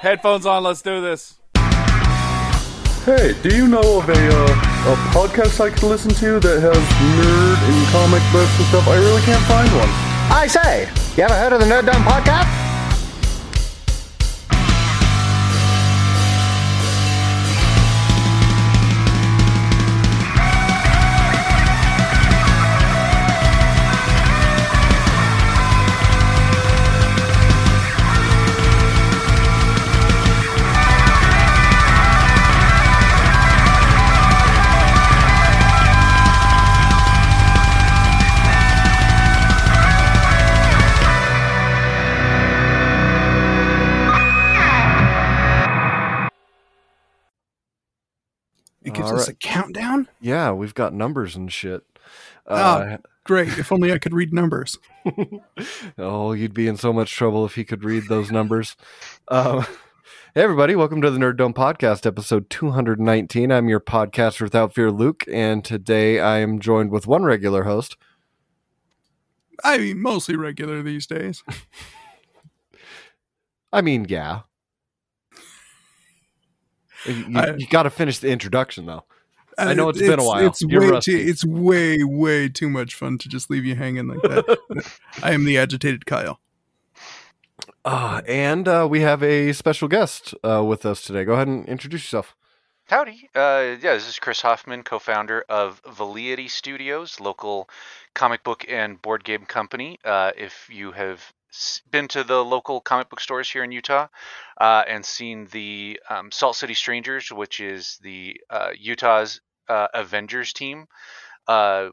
Headphones on, let's do this. Hey, do you know of a, uh, a podcast I could listen to that has nerd and comic books and stuff? I really can't find one. I say, you ever heard of the Nerd Dome podcast? A countdown. Yeah, we've got numbers and shit. Oh. Uh, Great. If only I could read numbers. oh, you'd be in so much trouble if he could read those numbers. Uh, hey, everybody, welcome to the Nerd Dome Podcast, episode 219. I'm your podcaster without fear, Luke, and today I am joined with one regular host. I mean, mostly regular these days. I mean, yeah. You, I- got to finish the introduction, though. I know it's been a while. It's You're way rusty. too, it's way way too much fun to just leave you hanging like that. I am the agitated Kyle. Uh, and uh, we have a special guest uh, with us today. Go ahead and introduce yourself. Howdy. Uh, yeah, this is Chris Hoffman, co-founder of Valiety Studios, local comic book and board game company. Uh, if you have been to the local comic book stores here in Utah uh, and seen the um, Salt City Strangers, which is the uh, Utah's uh, Avengers team, uh,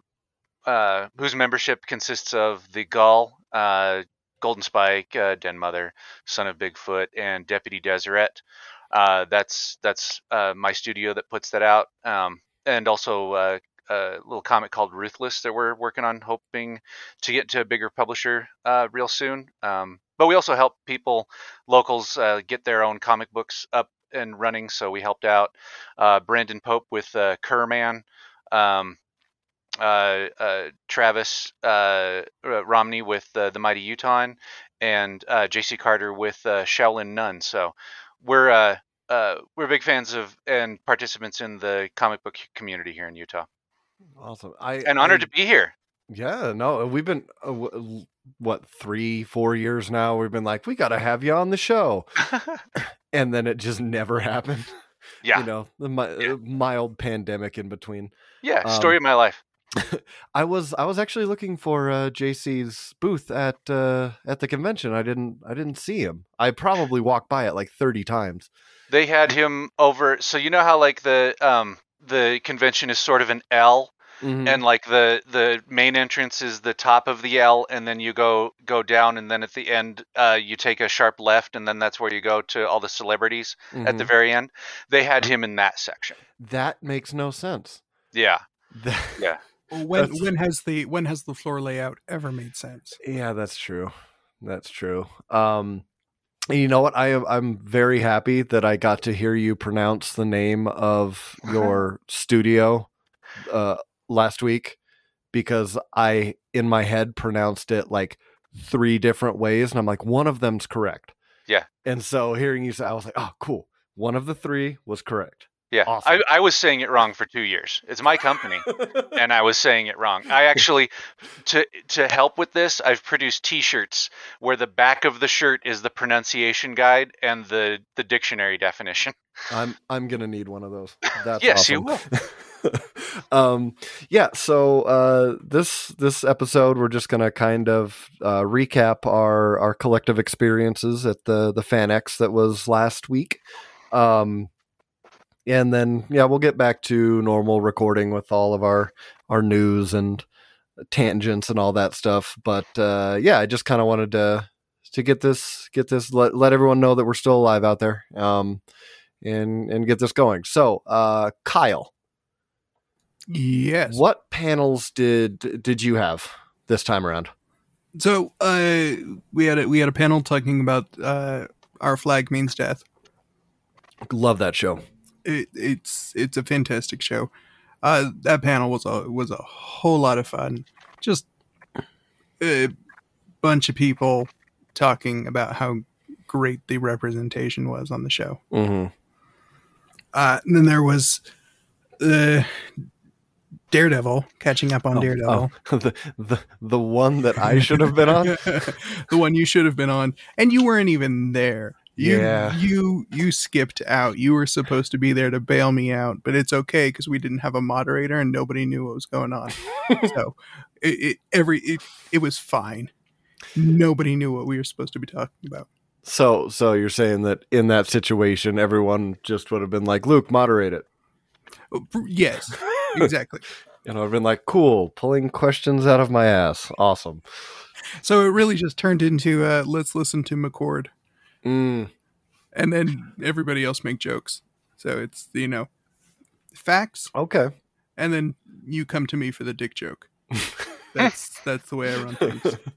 uh, whose membership consists of the Gull, uh, Golden Spike, Den Mother, Son of Bigfoot, and Deputy Deseret. That's that's my studio that puts that out, um, and also a little comic called Ruthless that we're working on, hoping to get to a bigger publisher uh, real soon. Um, but we also help people, locals, uh, get their own comic books up and running. So we helped out uh, Brandon Pope with uh, Kerman. Um, uh, uh, Travis uh, Romney with uh, the Mighty Utah, and uh, J.C. Carter with uh, Shaolin Nun. So we're uh, uh, we're big fans of and participants in the comic book community here in Utah, Awesome. I and honored I- to be here. Yeah, no, we've been uh, what three, four years now. We've been like, we got to have you on the show, and then it just never happened. yeah, You know, the mi- Yeah. uh, mild pandemic in between. yeah, um, story of my life. I was I was actually looking for uh, JC's booth at uh, at the convention. I didn't I didn't see him. I probably walked by it like thirty times. They had him over. So you know how like the um the convention is sort of an L, Mhm. and like the the main entrance is the top of the L, and then you go go down, and then at the end uh, you take a sharp left, and then that's where you go to all the celebrities at the Mhm. very end. They had him in that section. that makes no sense. Yeah, That- yeah. When That's- when has the when has the floor layout ever made sense? Yeah, that's true. That's true. Um, and you know what? I am I'm very happy that I got to hear you pronounce the name of your studio uh, last week because I in my head pronounced it like three different ways, and I'm like, one of them's correct. Yeah. And so hearing you say, I was like, oh, cool. One of the three was correct. Yeah, Awesome. I, I was saying it wrong for two years. It's my company, and I was saying it wrong. I actually, to to help with this, I've produced T-shirts where the back of the shirt is the pronunciation guide and the the dictionary definition. I'm I'm gonna need one of those. That's Yes, you awesome. um, yeah. So uh, this this episode, we're just gonna kind of uh, recap our our collective experiences at the the FanX that was last week. Um, and then yeah, we'll get back to normal recording with all of our our news and tangents and all that stuff. But uh, yeah, I just kind of wanted to to get this get this let, let everyone know that we're still alive out there. Um, and and get this going. So, uh, Kyle, Yes. what panels did did you have this time around? So uh, we had a, we had a panel talking about uh, our flag means death. Love that show. It, it's it's a fantastic show. Uh, that panel was a was a whole lot of fun. Just a bunch of people talking about how great the representation was on the show. Mm-hmm. Uh, and then there was the Daredevil catching up on oh, Daredevil, Oh, the, the the one that I should have been on. the one you should have been on, and you weren't even there. You, Yeah. you you skipped out. You were supposed to be there to bail me out, but it's okay because we didn't have a moderator and nobody knew what was going on. so it, it every it, it was fine. Nobody knew what we were supposed to be talking about. So so you're saying that in that situation, everyone just would have been like, Luke, moderate it. Oh, Yes, exactly. And I've been like, cool, pulling questions out of my ass. Awesome. So it really just turned into uh, let's listen to McCord, Mm, and then everybody else make jokes. So it's you know facts, okay. and then you come to me for the dick joke. That's that's the way I run things.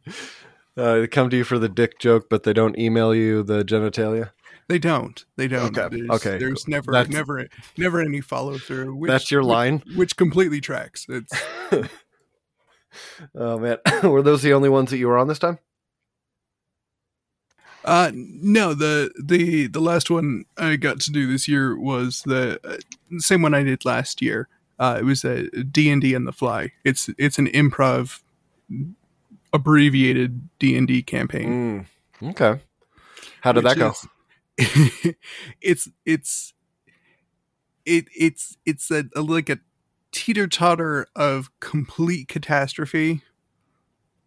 Uh, they come to you for the dick joke, but they don't email you the genitalia. They don't. They don't. Okay, There's, okay. There's never, That's- never, never any follow through. Which, That's your line. which completely tracks. It's Oh man, were those the only ones that you were on this time? uh no the the the last one I got to do this year was the uh, same one I did last year. Uh, it was a D and D on the fly. It's it's an improv abbreviated D and D campaign. Mm, okay. How did that go? is- it's it's it it's it's a, a like a teeter totter of complete catastrophe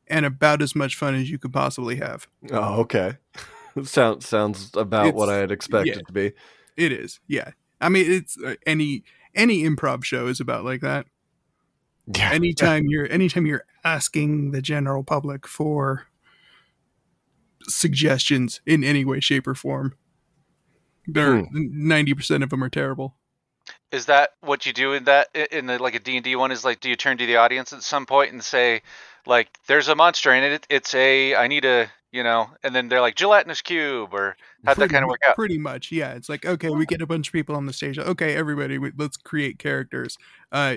and about as much fun as you could possibly have. Oh, okay. sounds sounds about what I had expected yeah. to be. It is, yeah. I mean, it's uh, any any improv show is about like that. Yeah. Anytime you're anytime you're asking the general public for suggestions in any way, shape, or form, they're ninety percent of them are terrible. Is that what you do in that in the like a D&D one is like do you turn to the audience at some point and say like there's a monster in it it's a I need a you know and then they're like gelatinous cube or how'd that Pretty kind of work out? Pretty much, yeah. It's like okay, we get a bunch of people on the stage. Okay, everybody, we, let's create characters. Uh,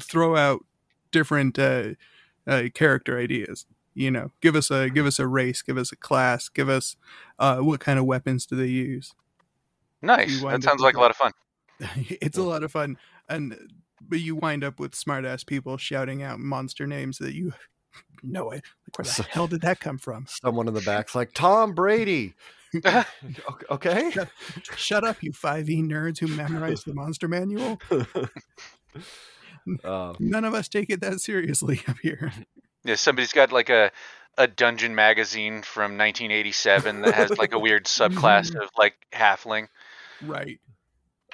throw out different uh, uh, character ideas. You know, give us a give us a race, give us a class, give us uh, what kind of weapons do they use. Nice. you That sounds like a lot of fun. it's a lot of fun, and but you wind up with smart ass people shouting out monster names that you know it. Like, where the hell did that come from? Someone in the back's like Tom Brady. Okay. Shut up, you five E nerds who memorized the monster manual. Uh, None of us take it that seriously up here. Yeah, somebody's got like a a dungeon magazine from 1987 that has like a weird subclass of like halfling. Right.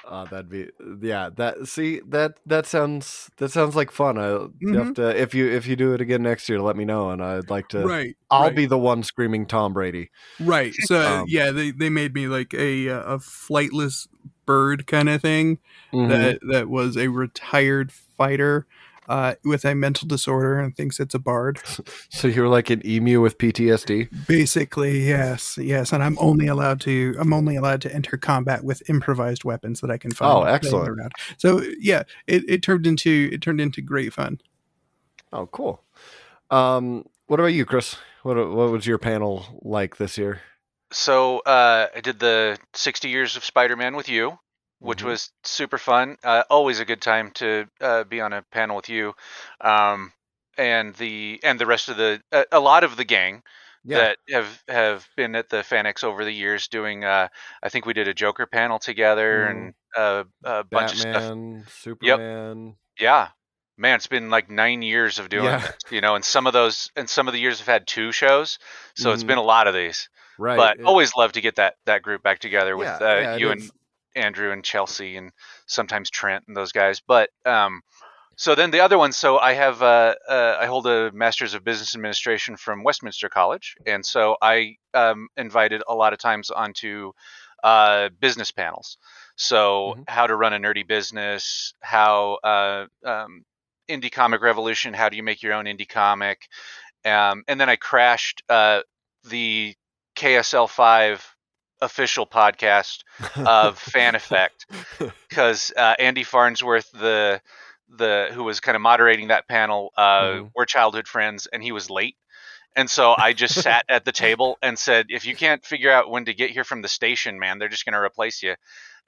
uh, that'd be yeah. That see that that sounds that sounds like fun. I you have to if you if you do it again next year, let me know, and I'd like to. right. I'll right, be the one screaming Tom Brady. right. So Um, yeah, they, they made me like a uh, a flightless bird kind of thing Mhm. that that was a retired fighter uh, with a mental disorder and thinks it's a bard. So you're like an emu with PTSD. Basically, yes, yes. And I'm only allowed to I'm only allowed to enter combat with improvised weapons that I can find. Oh, excellent. around. So yeah, it, it turned into it turned into great fun. Oh, cool. Um, what about you, Chris? What what was your panel like this year? So uh, I did the 60 years of Spider-Man with you, which Mhm. was super fun. Uh, always a good time to uh, be on a panel with you, um, and the and the rest of the a, a lot of the gang that have have been at the FanX over the years doing. Uh, I think we did a Joker panel together and uh, a bunch of stuff. Batman, Superman. Yeah. Man, it's been like nine years of doing Yeah. this, you know, and some of those and some of the years have had two shows. So it's been a lot of these. Right. but it- always love to get that that group back together with Yeah, uh, yeah, you and. Andrew and Chelsea and sometimes Trent and those guys. But um, so then the other one. So I have uh, uh, I hold a Master's of Business Administration from Westminster College, and so I um, invited a lot of times onto uh, business panels. So Mhm. how to run a nerdy business, how uh, um, indie comic revolution, how do you make your own indie comic, um, and then I crashed uh, the KSL five official podcast of FanX because uh, Andy Farnsworth, the the who was kind of moderating that panel, uh, Mhm. we're childhood friends, and he was late, And so I just sat at the table and said, if you can't figure out when to get here from the station, man, they're just going to replace you.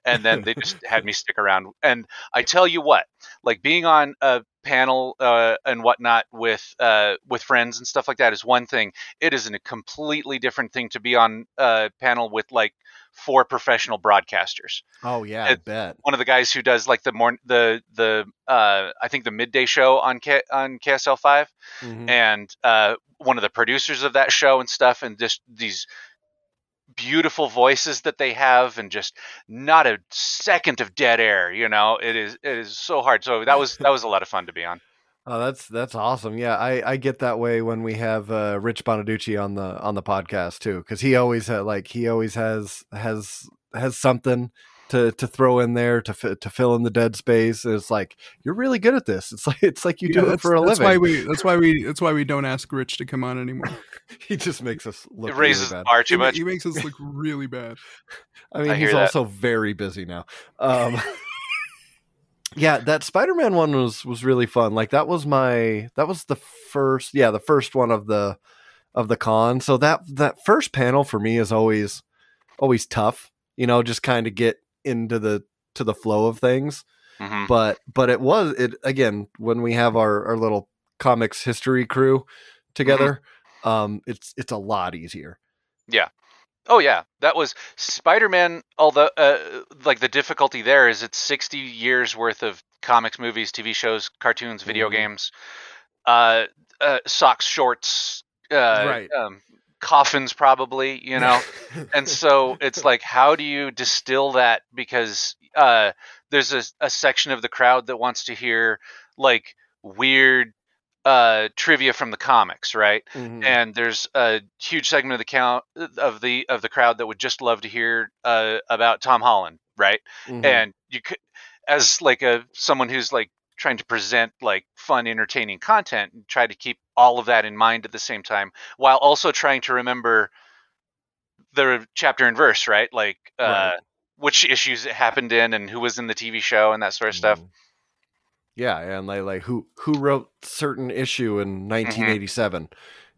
And then they just had me stick around. And I tell you what, like being on a panel uh, and whatnot with uh, with friends and stuff like that is one thing. It is a completely different thing to be on a panel with like four professional broadcasters. Oh yeah, I bet. One of the guys who does like the morn the the uh, I think the midday show on K- on KSL 5 Mhm. and uh, one of the producers of that show and stuff, and just these beautiful voices that they have, and just not a second of dead air. You know, it is it is so hard. So that was that was a lot of fun to be on. Oh, that's that's awesome. Yeah, I, I get that way when we have uh, Rich Bonaducci on the on the podcast too, because he always ha- like he always has has has something to to throw in there to fi- to fill in the dead space. And it's like you're really good at this. It's like it's like you Yeah, do it for a that's living. Why we, that's why we. That's why we don't ask Rich to come on anymore. he just makes us look It really raises the bad. bar too he, much. he makes us look really bad. I mean, I he's also very busy now. Um, yeah, that Spider-Man one was was really fun. Like that was my that was the first yeah the first one of the of the con. So that that first panel for me is always always tough. You know, just kind of get into the to the flow of things. Mhm. But but it was it again when we have our our little comics history crew together. Um, it's it's a lot easier. Yeah. Oh yeah, that was Spider-Man. Although, uh, like the difficulty there is, it's sixty years worth of comics, movies, TV shows, cartoons, video Mhm. games, uh, uh, socks, shorts, uh, Right. um, coffins, probably. You know, and so it's like, how do you distill that? Because uh, there's a, a section of the crowd that wants to hear like weird uh, trivia from the comics, right? Mhm. and there's a huge segment of the count of the of the crowd that would just love to hear uh, about Tom Holland, right? Mhm. And you could, as like a someone who's like trying to present like fun, entertaining content, and try to keep all of that in mind at the same time, while also trying to remember the chapter and verse, right? Like uh, Right. which issues it happened in, and who was in the TV show, and that sort of stuff. Mhm. Yeah, and like like who who wrote certain issue in 1987?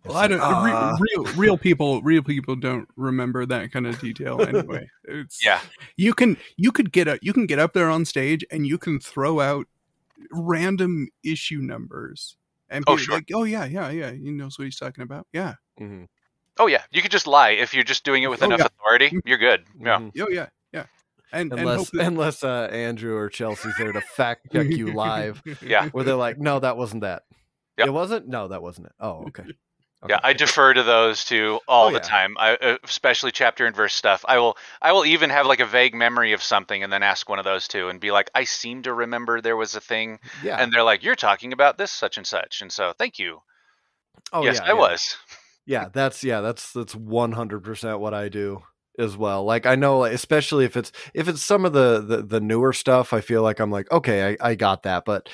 Well, I don't. uh, re- real, real people, real people don't remember that kind of detail anyway. It's, Yeah, you can, you could get up, you can get up there on stage and you can throw out random issue numbers and be Oh, sure. like, oh yeah, yeah, yeah, he knows what he's talking about. Yeah, Mm-hmm. oh yeah, you could just lie if you're just doing it with Oh, enough yeah. authority. You're good. Yeah. mhm. oh yeah, yeah. And and Unless hope that- unless uh, Andrew or Chelsea's there to fact check you live, Yeah. where they're like, "No, that wasn't that. Yep. It wasn't. No, that wasn't it. Oh, okay. Yeah, I defer to those two all Oh, the yeah. time. I, uh, especially chapter and verse stuff. I will, I will even have like a vague memory of something, and then ask one of those two, and be like, "I seem to remember there was a thing," yeah. and they're like, "You're talking about this such and such," and so thank you. oh, yes, yeah, I yeah. was. yeah that's yeah that's that's 100% what i do as well like i know especially if it's if it's some of the, the the newer stuff i feel like i'm like okay i, I got that but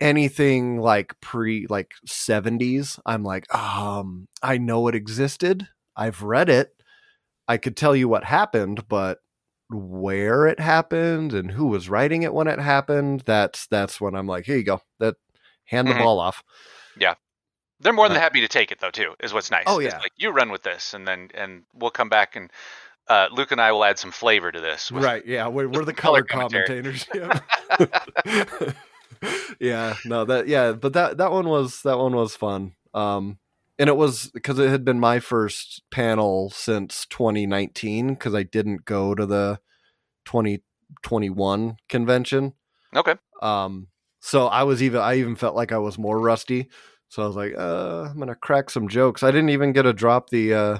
anything like pre like 70s i'm like um i know it existed i've read it i could tell you what happened but where it happened and who was writing it when it happened that's that's when i'm like here you go that hand the Mhm. ball off yeah They're more than Uh, happy to take it though too. Is what's nice. Oh, It's yeah. like you run with this, and then and we'll come back and uh, Luke and I will add some flavor to this. with- Right. Yeah. We're, we're the color color, commentators. Yeah. yeah. No, that, yeah. But that, that one was, that one was fun. Um, and it was because it had been my first panel since 2019 because I didn't go to the 2021 convention. Okay. Um, so I was even, I even felt like I was more rusty. So I was like, uh, I'm gonna crack some jokes. I didn't even get to drop the, uh,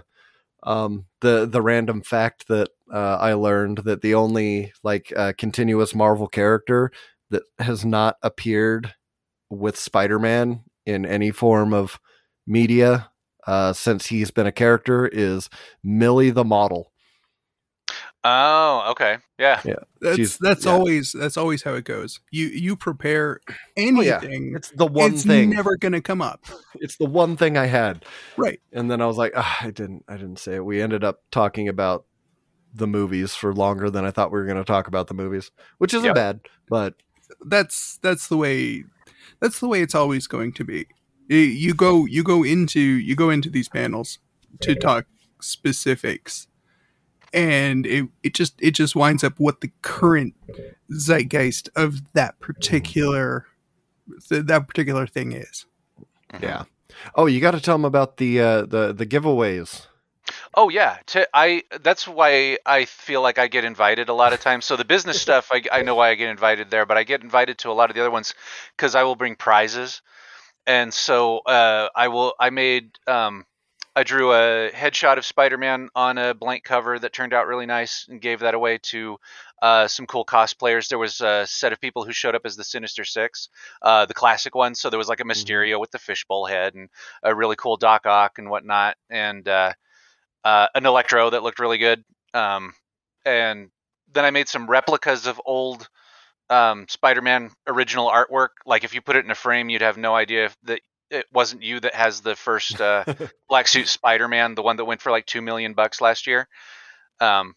um, the the random fact that uh, I learned that the only like uh, continuous Marvel character that has not appeared with Spider-Man in any form of media uh, since he's been a character is Millie the model. Oh, okay. Yeah. yeah. that's she's- that's yeah. always that's always how it goes. You you prepare Oh, yeah. anything. It's the one it's thing. never gonna come up. it's the one thing I had. Right. And then I was like, ah, I didn't I didn't say it. We ended up talking about the movies for longer than I thought we were going to talk about the movies, which isn't Yep. bad, but That's that's the way that's the way it's always going to be. You go you go into you go into these panels to talk specifics, and it it just it just winds up what the current zeitgeist of that particular th- that particular thing is. Yeah. Oh, you got to tell them about the uh, the the giveaways. Oh yeah, to, I that's why I feel like I get invited a lot of times. So the business stuff, I, I know why I get invited there, but I get invited to a lot of the other ones because I will bring prizes, and so uh, I will. I made um, I drew a headshot of Spider-Man on a blank cover that turned out really nice and gave that away to uh, some cool cosplayers. There was a set of people who showed up as the Sinister Six, uh, the classic ones. So there was like a Mysterio with the fishbowl head and a really cool Doc Ock and whatnot, and uh, an Electro that looked really good. Um, and then I made some replicas of old um, Spider-Man original artwork. Like if you put it in a frame, you'd have no idea if that it wasn't you that has the first uh, black suit Spider-Man, the one that went for like two million bucks last year. Um,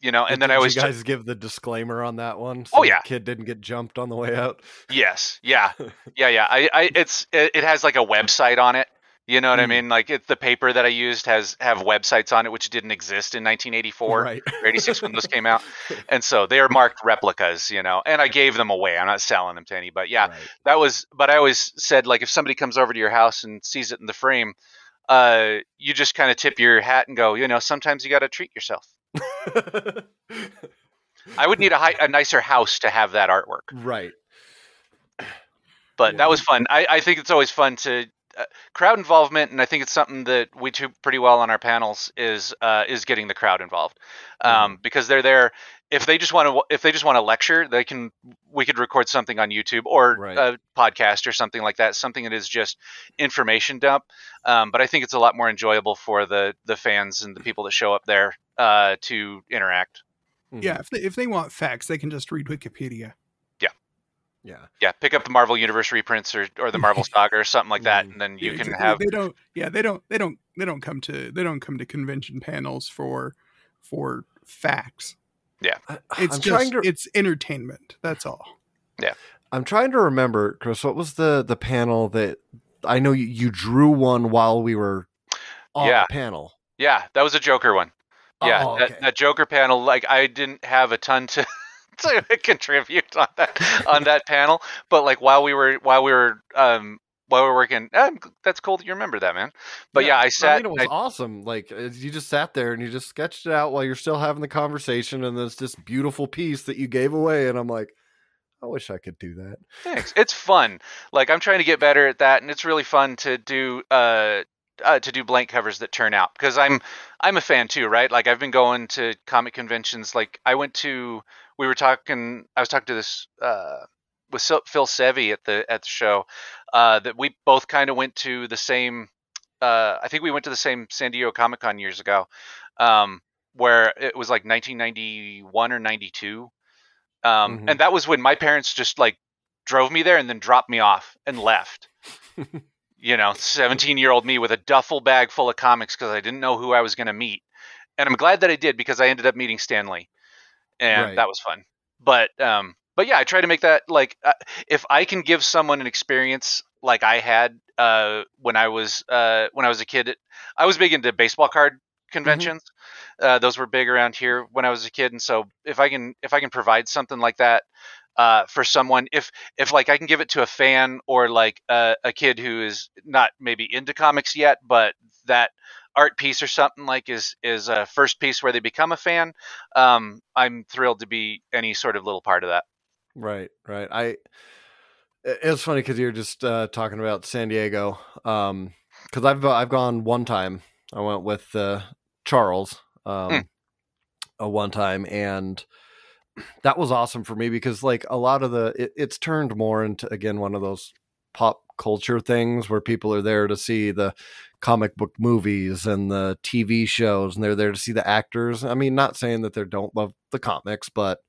you know, and then I always you guys give the disclaimer on that one. Oh, the yeah. kid didn't get jumped on the way out. Yes. Yeah. Yeah. Yeah. I, I it's it, it has like a website on it. You know what I Mm. mean? Like it, the paper that I used has have websites on it which didn't exist in 1984 right. or 86 when those came out, and so they are marked replicas. You know, and I gave them away. I'm not selling them to any, but yeah, Right. that was. But I always said like if somebody comes over to your house and sees it in the frame, uh, you just kind of tip your hat and go. You know, sometimes you got to treat yourself. I would need a, high, a nicer house to have that artwork. right. but Yeah. that was fun. I, I think it's always fun to uh, crowd involvement, and I think it's something that we do pretty well on our panels is uh, is getting the crowd involved um, because they're there. If they just want to, if they just want to lecture, they can. We could record something on YouTube or Right. a podcast or something like that. Something that is just information dump. Um, but I think it's a lot more enjoyable for the the fans and the people that show up there uh, to interact. Mhm. Yeah, if they, if they want facts, they can just read Wikipedia. Yeah. Yeah, pick up the Marvel Universe reprints or, or the Marvel Saga or something like that, and then you Yeah, can have They don't. Yeah, they don't. They don't. They don't come to. They don't come to convention panels for for facts. Yeah. It's I'm just. trying to. It's entertainment. That's all. Yeah. I'm trying to remember, Chris. What was the the panel that I know you, you drew one while we were on Yeah. the panel? Yeah, that was a Joker one. Yeah, Oh, that, that Joker panel, like I didn't have a ton to to contribute on that on that panel, but like while we were while we were um while we were working, um, that's cool that you remember that, man. But yeah, I sat. I mean, it was I- awesome. Like you just sat there and you just sketched it out while you're still having the conversation, and there's this beautiful piece that you gave away, and I'm like, I wish I could do that. Thanks. It's fun. Like I'm trying to get better at that, and it's really fun to do uh, uh to do blank covers that turn out because I'm I'm a fan too, right? Like I've been going to comic conventions. Like I went to we were talking. I was talking to this uh with Phil Sevi at the at the show uh that we both kind of went to the same. Uh, I think we went to the same San Diego Comic Con years ago, um, where it was like 1991 or 92. Um, Mhm. and that was when my parents just like drove me there and then dropped me off and left. you know, 17 year old me with a duffel bag full of comics because I didn't know who I was going to meet. And I'm glad that I did because I ended up meeting Stan Lee, and Right. that was fun. But um, but yeah, I try to make that like uh, if I can give someone an experience like I had uh, when I was uh, when I was a kid. I was big into baseball card conventions. Uh, those were big around here when I was a kid, and so if I can if I can provide something like that uh, for someone, if if like I can give it to a fan or like a, a kid who is not maybe into comics yet, but that art piece or something like is is a first piece where they become a fan, um, I'm thrilled to be any sort of little part of that. Right, right. I it- it's funny because you're just uh, talking about San Diego. Um, because I've I've gone one time. I went with uh, Charles um, Hmm. a one time, and that was awesome for me because like a lot of the it, it's turned more into again one of those pop culture things where people are there to see the comic book movies and the TV shows and they're there to see the actors. I mean, not saying that they don't love the comics, but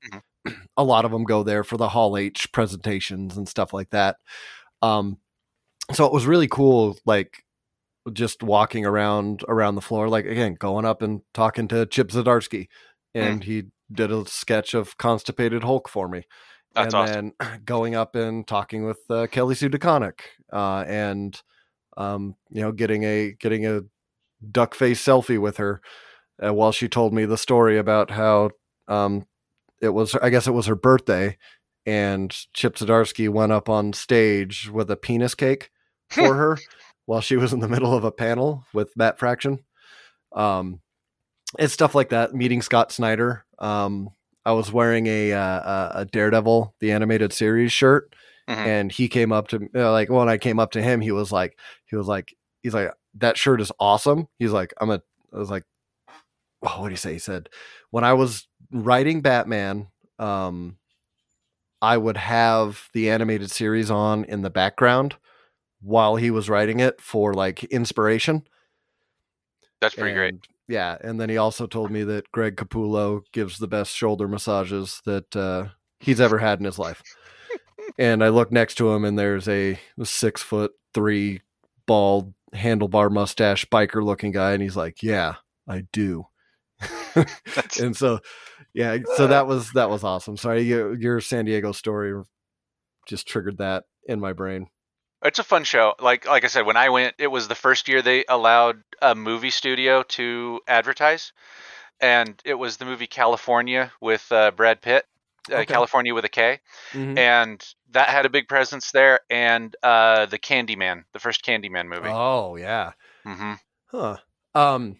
a lot of them go there for the Hall H presentations and stuff like that. Um, so it was really cool, like just walking around around the floor, like again, going up and talking to Chip Zdarsky, and he did a sketch of constipated Hulk for me. That's and awesome. then going up and talking with uh, Kelly Sue DeConnick, uh, and um, you know, getting a getting a duck face selfie with her uh, while she told me the story about how um, it was. I guess it was her birthday, and Chip Zdarsky went up on stage with a penis cake for her while she was in the middle of a panel with Matt Fraction. Um, it's stuff like that. Meeting Scott Snyder. Um, I was wearing a, uh, a Daredevil the animated series shirt, Mhm. and he came up to me uh, like when I came up to him, he was like, he was like, he's like, that shirt is awesome. He's like, I'm a. I was like, oh, what do you say? He said, when I was writing Batman, um, I would have the animated series on in the background while he was writing it for like inspiration. That's pretty great. Yeah, and then he also told me that Greg Capullo gives the best shoulder massages that uh, he's ever had in his life. and I look next to him, and there's a six foot three, bald, handlebar mustache, biker looking guy, and he's like, "Yeah, I do." And so, yeah, so that was that was awesome. Sorry, your, your San Diego story just triggered that in my brain. It's a fun show. Like like I said, when I went, it was the first year they allowed a movie studio to advertise, and it was the movie Kalifornia with uh, Brad Pitt, uh, Okay. Kalifornia with a K, Mhm. and that had a big presence there. And uh, the Candyman, the first Candyman movie. Oh yeah. hmm Huh. Um.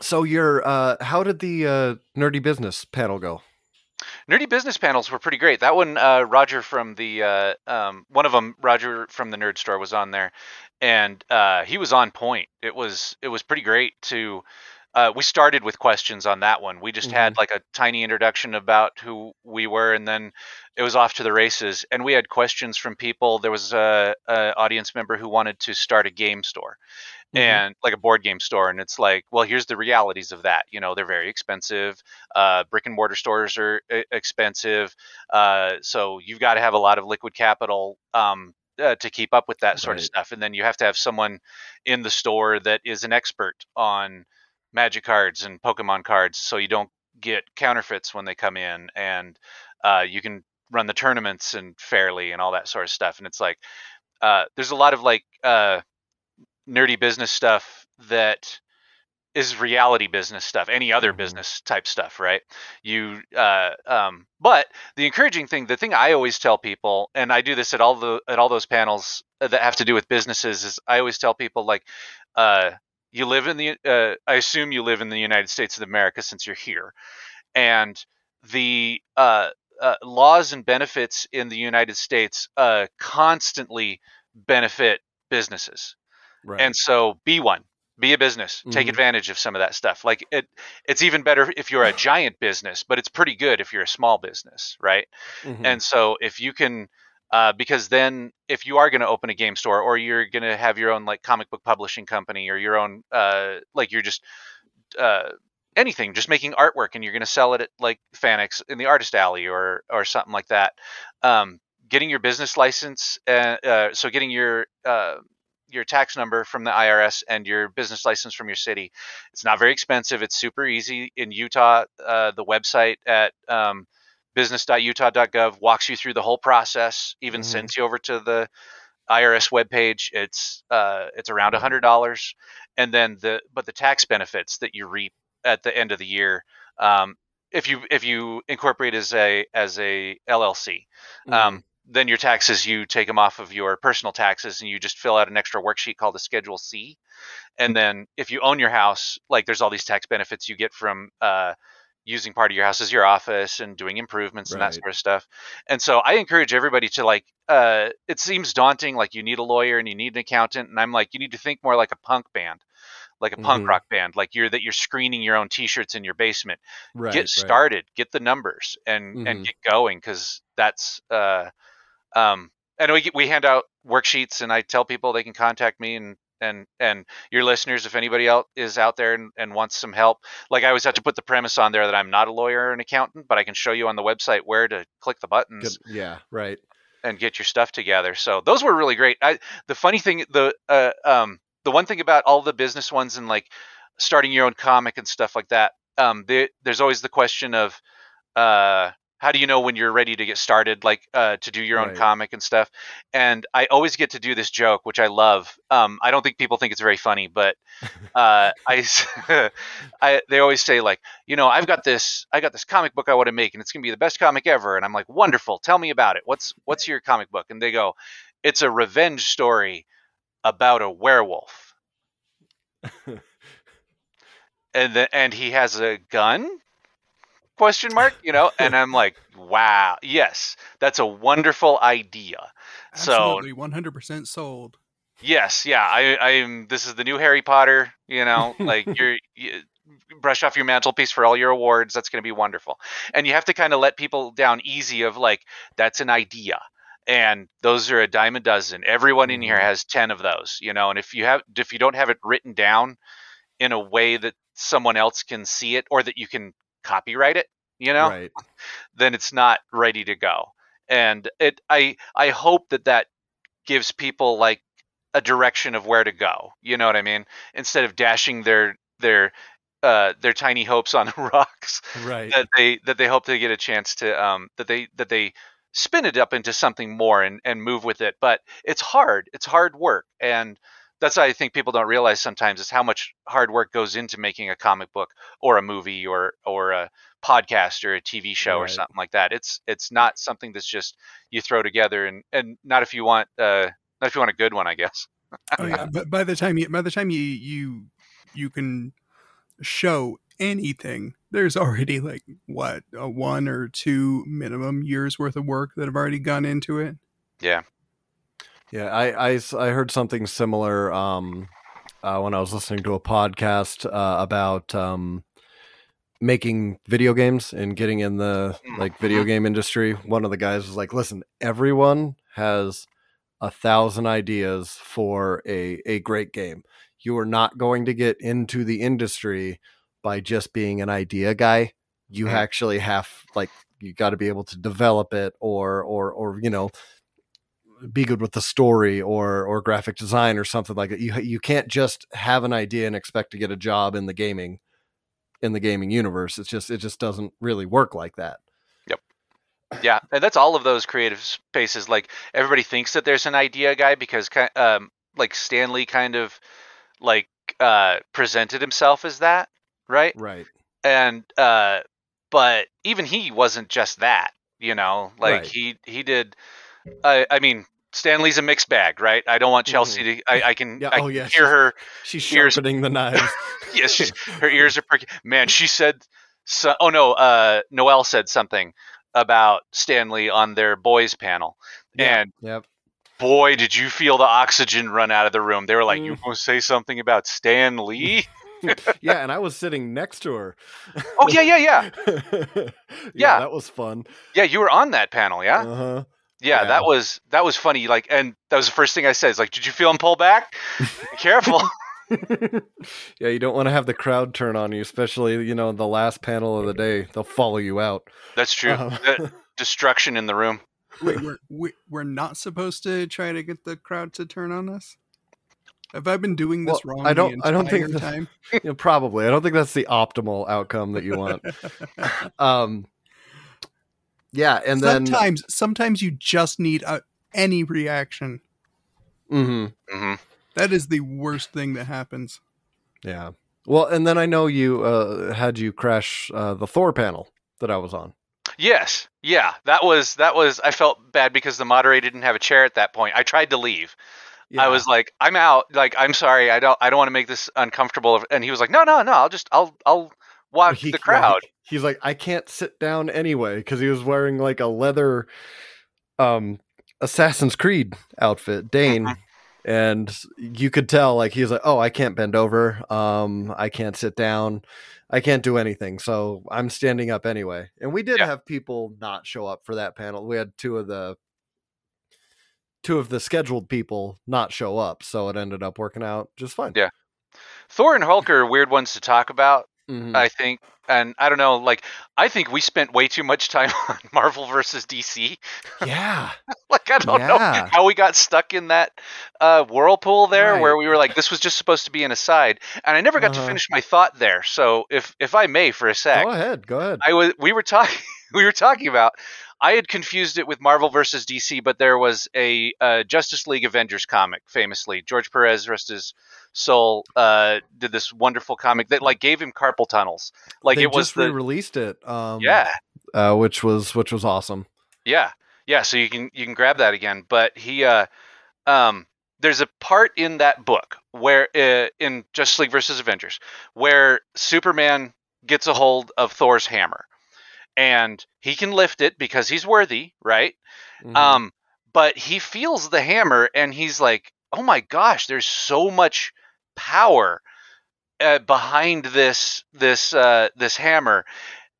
So your uh, how did the uh, nerdy business panel go? Nerdy business panels were pretty great. That one, uh, Roger from the uh, um, one of them, Roger from the Nerd Store was on there, and uh, he was on point. It was it was pretty great to. Uh, we started with questions on that one. We just had like a tiny introduction about who we were, and then it was off to the races. And we had questions from people. There was a, a audience member who wanted to start a game store, Mhm. and like a board game store and it's like well here's the realities of that you know they're very expensive uh, brick and mortar stores are e- expensive uh, so you've got to have a lot of liquid capital um, uh, to keep up with that sort of stuff and then you have to have someone in the store that is an expert on magic cards and pokemon cards so you don't get counterfeits when they come in and uh, you can run the tournaments and fairly and all that sort of stuff and it's like uh, there's a lot of like uh, nerdy business stuff that is reality business stuff any other Mhm. business type stuff right? You uh um but the encouraging thing the thing i always tell people and i do this at all the at all those panels that have to do with businesses is i always tell people like uh you live in the uh i assume you live in the united states of america since you're here. And the uh, uh laws and benefits in the united states uh constantly benefit businesses Right. and so be one. Be a business. Take Mhm. advantage of some of that stuff. Like it it's even better if you're a giant business, but it's pretty good if you're a small business, right? Mhm. And so if you can uh, because then if you are going to open a game store or you're going to have your own like comic book publishing company or your own uh, like you're just uh, anything just making artwork and you're going to sell it at like FanX in the artist alley or or something like that um, getting your business license uh, uh, so getting your uh, your tax number from the IRS and your business license from your city. It's not very expensive. It's super easy in Utah. Uh, the website at um, business.utah.gov walks you through the whole process. Even Mhm. sends you over to the IRS webpage. It's uh, it's around a hundred dollars, and then the but the tax benefits that you reap at the end of the year, um, if you if you incorporate as a as a LLC, Mm-hmm. um, then your taxes you take them off of your personal taxes and you just fill out an extra worksheet called a schedule c and then if you own your house like there's all these tax benefits you get from uh, using part of your house as your office and doing improvements and that sort of stuff and so i encourage everybody to like uh, it seems daunting like you need a lawyer and you need an accountant and i'm like you need to think more like a punk band like a punk Mhm. rock band like you're that you're screening your own t-shirts in your basement right, get right. started get the numbers and and Mhm. get going because that's uh um and we we hand out worksheets and i tell people they can contact me and and and your listeners if anybody else is out there and, and wants some help like i always have to put the premise on there that i'm not a lawyer or an accountant but i can show you on the website where to click the buttons. Yeah. Right. and get your stuff together. So those were really great. I the funny thing the uh, um the one thing about all the business ones and like starting your own comic and stuff like that, um there, there's always the question of uh how do you know when you're ready to get started, like uh, to do your own Right. comic and stuff? And I always get to do this joke, which I love. Um, I don't think people think it's very funny, but uh, I, I, they always say like, you know, I've got this, I got this comic book I want to make, and it's gonna be the best comic ever. And I'm like, wonderful. Tell me about it. What's what's your comic book? And they go, it's a revenge story about a werewolf. and the, and he has a gun question mark you know? And i'm like wow yes that's a wonderful idea. So Absolutely, 100% sold. yes yeah i i'm this is the new harry potter you know? Like you're you, brush off your mantelpiece for all your awards that's going to be wonderful. And you have to kind of let people down easy of like that's an idea. And those are a dime a dozen. Everyone in here Mhm. has 10 of those you know? And if you have if you don't have it written down in a way that someone else can see it or that you can copyright it you know Right. then it's not ready to go. And it i i hope that that gives people like a direction of where to go you know what i mean? Instead of dashing their their uh their tiny hopes on the rocks Right. that they that they hope to get a chance to um that they that they spin it up into something more and and move with it. But it's hard. It's hard work. And that's what I think people don't realize sometimes is how much hard work goes into making a comic book or a movie or or a podcast or a TV show or something like that. It's it's not something that's just you throw together and and not if you want uh not if you want a good one, I guess. Oh yeah, but by the time you by the time you you you can show anything, there's already like what a one or two minimum years worth of work that have already gone into it. Yeah. Yeah, I I heard something similar um, uh, when I was listening to a podcast uh, about um, making video games and getting in the like video game industry. One of the guys was like, "Listen, everyone has a thousand ideas for a a great game. You are not going to get into the industry by just being an idea guy. You Mhm. actually have like you got to be able to develop it or or or you know be good with the story or or graphic design or something like that. You you can't just have an idea and expect to get a job in the gaming in the gaming universe. It's just it just doesn't really work like that. Yep. Yeah, and that's all of those creative spaces. Like everybody thinks that there's an idea guy because um like Stan Lee kind of like uh presented himself as that, right? Right. and uh but even he wasn't just that you know like Right. he he did i i mean stan lee's a mixed bag right i don't want chelsea to i, I can Yeah, i oh, yeah, hear her She's Ears- sharpening the knives. yes she's- her ears are perky man she said so, oh no uh noel said something about stan lee on their boys panel Yeah. and yep. boy did you feel the oxygen run out of the room they were like you Mm. gonna say something about stan lee Yeah, and I was sitting next to her. oh yeah yeah yeah yeah, Yeah. that was fun. yeah you were on that panel yeah Uh-huh. Yeah, Yeah. that was that was funny. Like, and that was the first thing I said. Is like, did you feel him pull back? Careful. yeah, you don't want to have the crowd turn on you, especially you know the last panel of the day. They'll follow you out. That's true. Um, The destruction in the room. Wait, we're we, we're not supposed to try to get the crowd to turn on us. Have I been doing this Well, wrong? I don't- The I don't think that- time. you know, probably. I don't think that's the optimal outcome that you want. um, yeah, and then sometimes sometimes you just need a, any reaction. Mhm. hmm That is the worst thing that happens. yeah. Well, and then I know you uh, had you crash uh, the Thor panel that I was on. Yes. Yeah. That was that was. I felt bad because the moderator didn't have a chair at that point. I tried to leave. I was like, I'm out. Like, I'm sorry. I don't. I don't want to make this uncomfortable. And he was like, No, no, no. I'll just. I'll. I'll watch He- the crowd. like, he's like, I can't sit down anyway because he was wearing like a leather, um, Assassin's Creed outfit, Dane, Mhm. and you could tell like he's like, oh, I can't bend over, um, I can't sit down, I can't do anything, so I'm standing up anyway. And we did Yeah. have people not show up for that panel. We had two of the two of the scheduled people not show up, so it ended up working out just fine. Yeah. Thor and Hulk are weird ones to talk about. Mhm. I think, and I don't know. Like, I think we spent way too much time on Marvel versus DC. yeah. like I don't Yeah. know how we got stuck in that uh, whirlpool there, where we were like, this was just supposed to be an aside, and I never got to Uh-huh. finish my thought there. So if if I may, for a sec, Go ahead. Go ahead. I was we were talking we were talking about, I had confused it with Marvel versus DC, but there was a uh, Justice League Avengers comic, famously. George Perez, rest his soul, uh, did this wonderful comic that like gave him carpal tunnels. Like they it was just the re-released it. Um, yeah, uh, which was which was awesome. yeah, yeah. So you can you can grab that again. But he, uh, um, there's a part in that book where uh, in Justice League versus Avengers where Superman gets a hold of Thor's hammer, and he can lift it because he's worthy, right? Mhm. Um, but he feels the hammer and he's like, "Oh my gosh, there's so much power uh, behind this this uh, this hammer,"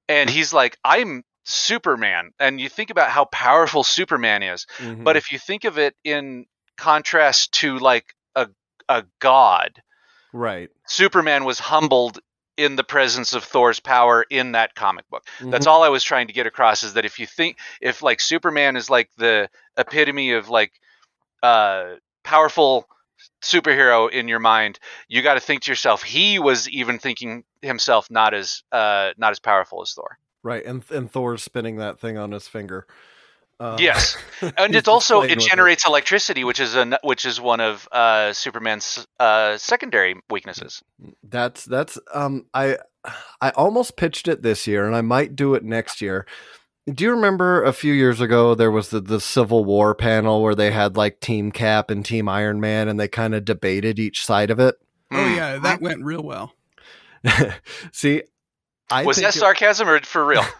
and he's like, "I'm Superman." And you think about how powerful Superman is, Mhm. but if you think of it in contrast to like a a god, right, Superman was humbled in the presence of Thor's power in that comic book. That's Mhm. all I was trying to get across is that if you think if like Superman is like the epitome of like uh powerful superhero in your mind, you got to think to yourself he was even thinking himself not as uh not as powerful as Thor. right, and and Thor's spinning that thing on his finger. Uh, Yes. And he's it's also it with generates electricity, which is a which is one of uh Superman's uh secondary weaknesses. That's that's um I I almost pitched it this year and I might do it next year. Do you remember a few years ago there was the, the Civil War panel where they had like Team Cap and Team Iron Man and they kind of debated each side of it? Oh Hmm. yeah, that went real well. See, I was think that it- sarcasm or for real?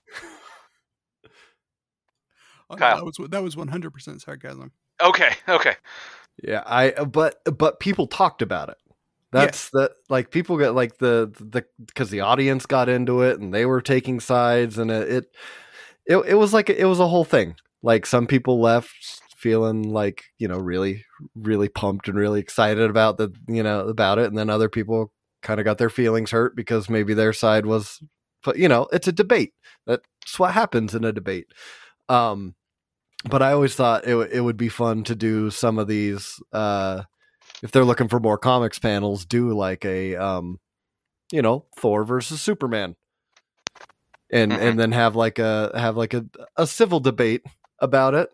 Oh, Kyle. that was that was 100% sarcasm. okay, okay. Yeah, I but but people talked about it. That's the like people get like the the because the audience got into it and they were taking sides and it it it, it was like it was a whole thing. Like some people left feeling like you know really really pumped and really excited about the you know about it, and then other people kind of got their feelings hurt because maybe their side was, but you know it's a debate. That's what happens in a debate. Um, but I always thought it w- it would be fun to do some of these. Uh, if they're looking for more comics panels, do like a um, you know, Thor versus Superman, and Mhm. and then have like a have like a a civil debate about it,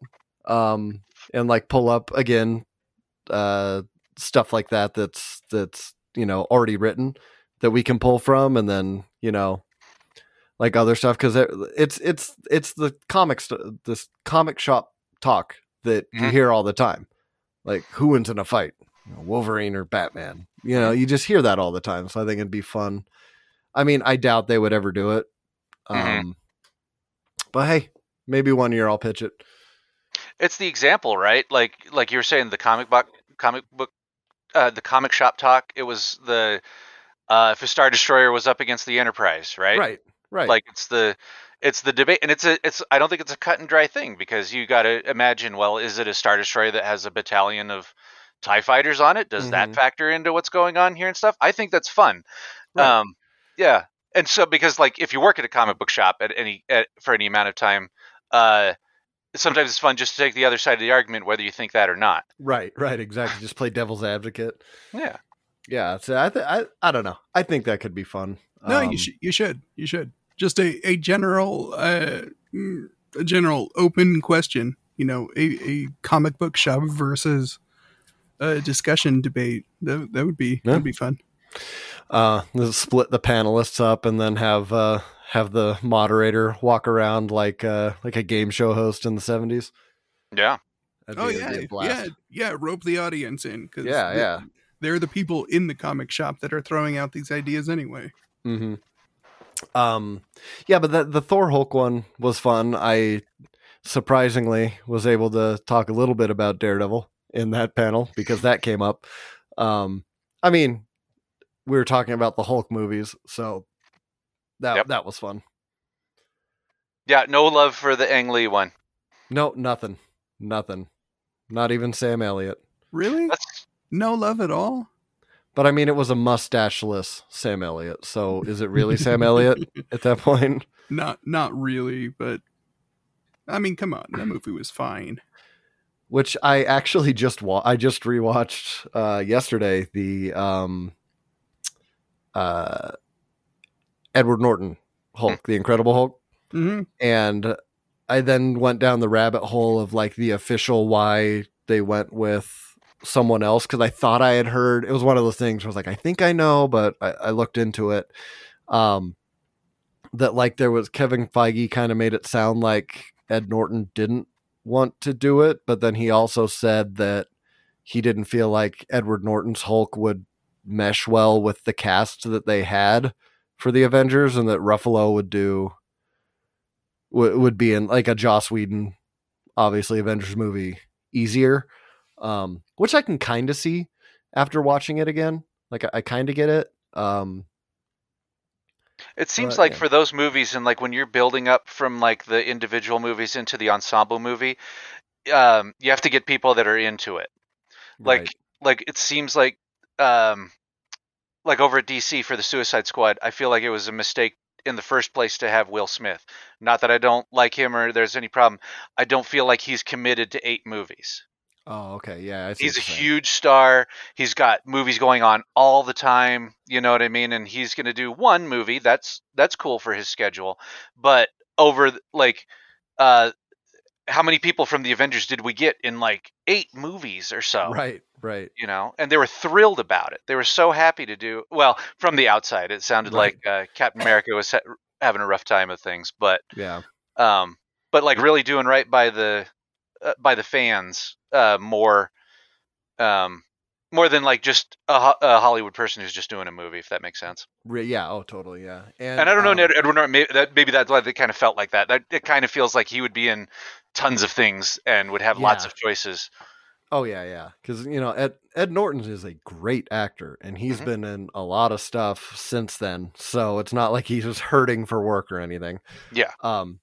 um, and like pull up again, uh, stuff like that that's that's you know already written that we can pull from, and then you know. Like other stuff, because it's it's it's the comics, this comic shop talk that you Mhm. hear all the time. Like who wins in a fight? you know, Wolverine or Batman. You know, you just hear that all the time. So I think it'd be fun. I mean, I doubt they would ever do it. Um, Mhm. But hey, maybe one year I'll pitch it. It's the example, right? Like like you were saying, the comic book comic book uh, the comic shop talk. It was the uh, if a star destroyer was up against the Enterprise, right? Right. Right. Like it's the it's the debate, and it's a it's I don't think it's a cut and dry thing because you got to imagine. Well, is it a star destroyer that has a battalion of Tie fighters on it? Does that Mhm. factor into what's going on here and stuff? I think that's fun. Right. Um, yeah, and so because like if you work at a comic book shop at any at, for any amount of time, uh, sometimes it's fun just to take the other side of the argument, whether you think that or not. right. Right. Exactly. Just play devil's advocate. Yeah. Yeah. So I, th- I, I don't know. I think that could be fun. No, Um, you should. You should. You should. Just a a general uh, mm, a general open question. You know, a, a comic book shop versus a discussion debate. That that would be Yeah. that'd be fun. uh split the panelists up and then have uh have the moderator walk around like uh like a game show host in the 70s Yeah. That'd Oh be- yeah, be yeah, yeah. Rope the audience in because Yeah, yeah. they're the people in the comic shop that are throwing out these ideas anyway. hmm Um, yeah, but the the Thor Hulk one was fun. I surprisingly was able to talk a little bit about Daredevil in that panel because that came up. Um, I mean, we were talking about the Hulk movies, so that Yep. that was fun. Yeah. No love for the Ang Lee one. No, nothing, nothing, not even Sam Elliott. Really? That's No love at all? But I mean, it was a mustacheless Sam Elliott. So is it really Sam Elliott at that point? Not not really, but I mean, come on, that movie was fine. which I actually just wa- I just rewatched uh, yesterday the um, uh, Edward Norton Hulk, the Incredible Hulk. hmm and I then went down the rabbit hole of like the official why they went with someone else because I thought I had heard it was one of those things where I was like, I think I know, but I, I looked into it. Um, that like there was Kevin Feige kind of made it sound like Ed Norton didn't want to do it, but then he also said that he didn't feel like Edward Norton's Hulk would mesh well with the cast that they had for the Avengers, and that Ruffalo would do would would be in like a Joss Whedon, obviously Avengers movie easier, um, which I can kind of see after watching it again. Like I, I kind of get it. Um, It seems But, like yeah. for those movies and like when you're building up from like the individual movies into the ensemble movie, um, you have to get people that are into it. Like right. like it seems like um like over at DC for the Suicide Squad, I feel like it was a mistake in the first place to have Will Smith. Not that I don't like him or there's any problem. I don't feel like he's committed to eight movies. Oh, okay, yeah. He's a what you're saying. huge star. He's got movies going on all the time. You know what I mean? And he's going to do one movie. That's that's cool for his schedule. But over like, uh, how many people from the Avengers did we get in like eight movies or so? Right, right. You know, and they were thrilled about it. They were so happy to do. Well, from the outside, it sounded Right. like uh, Captain America was ha- having a rough time of things, but Yeah, um, but like really doing right by the uh, by the fans uh, more um, more than like just a, a Hollywood person who's just doing a movie, if that makes sense. Yeah. Oh, totally. Yeah. And, And I don't know, um, Ned Edward Norton. Maybe, that, maybe that's why they kind of felt like that. That it kind of feels like he would be in tons of things and would have lots of choices. Oh yeah, yeah. Because you know Ed Ed Norton is a great actor, and he's Mhm. been in a lot of stuff since then. So it's not like he's just hurting for work or anything. Yeah. Um,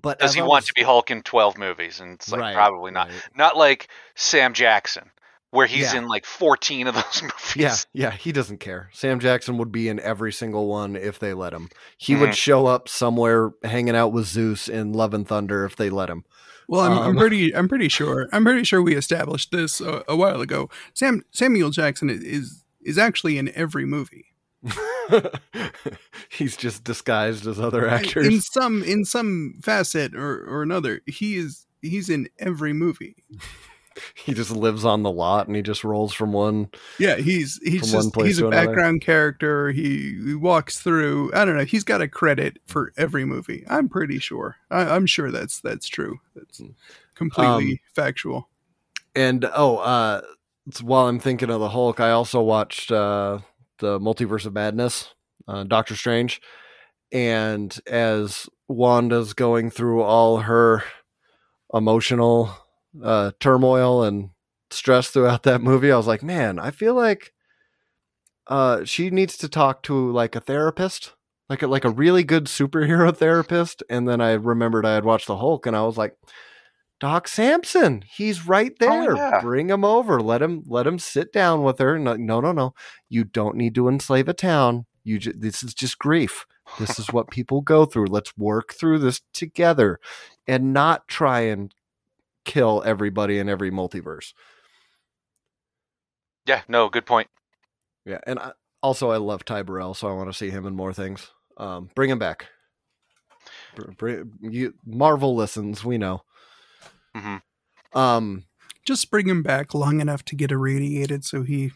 but Does as he I want to be Hulk in twelve movies? And it's like Right, probably not. right. Not like Sam Jackson, where he's Yeah. in like fourteen of those movies. Yeah, yeah, he doesn't care. Sam Jackson would be in every single one if they let him. He Mhm. would show up somewhere hanging out with Zeus in Love and Thunder if they let him. Well, I'm, I'm Um, pretty. I'm pretty sure. I'm pretty sure we established this a, a while ago. Sam Samuel Jackson is, is is actually in every movie. He's just disguised as other actors. In some in some facet or, or another, he is he's in every movie. he just lives on the lot and he just rolls from one. Yeah, he's he's just he's a another. background character. He, he walks through. I don't know. He's got a credit for every movie. I'm pretty sure. I, I'm sure that's that's true. That's Hmm. completely Um, factual. And oh, uh, while I'm thinking of the Hulk, I also watched uh, the Multiverse of Madness, uh, Doctor Strange, and as Wanda's going through all her emotional uh, turmoil and stress throughout that movie, I was like, man, I feel like uh, she needs to talk to like a therapist. Like a, like a really good superhero therapist, and then I remembered I had watched the Hulk, and I was like, Doc Samson, he's right there. yeah. Bring him over. Let him let him sit down with her. No, no, no, no. You don't need to enslave a town. You ju- this is just grief. This is what people go through. Let's work through this together, and not try and kill everybody in every multiverse. Yeah. No. Good point. Yeah, and I, also I love Ty Burrell, so I want to see him in more things. Um, bring him back. Br- br- you, Marvel listens, we know. Hmm Um, Just bring him back long enough to get irradiated, so he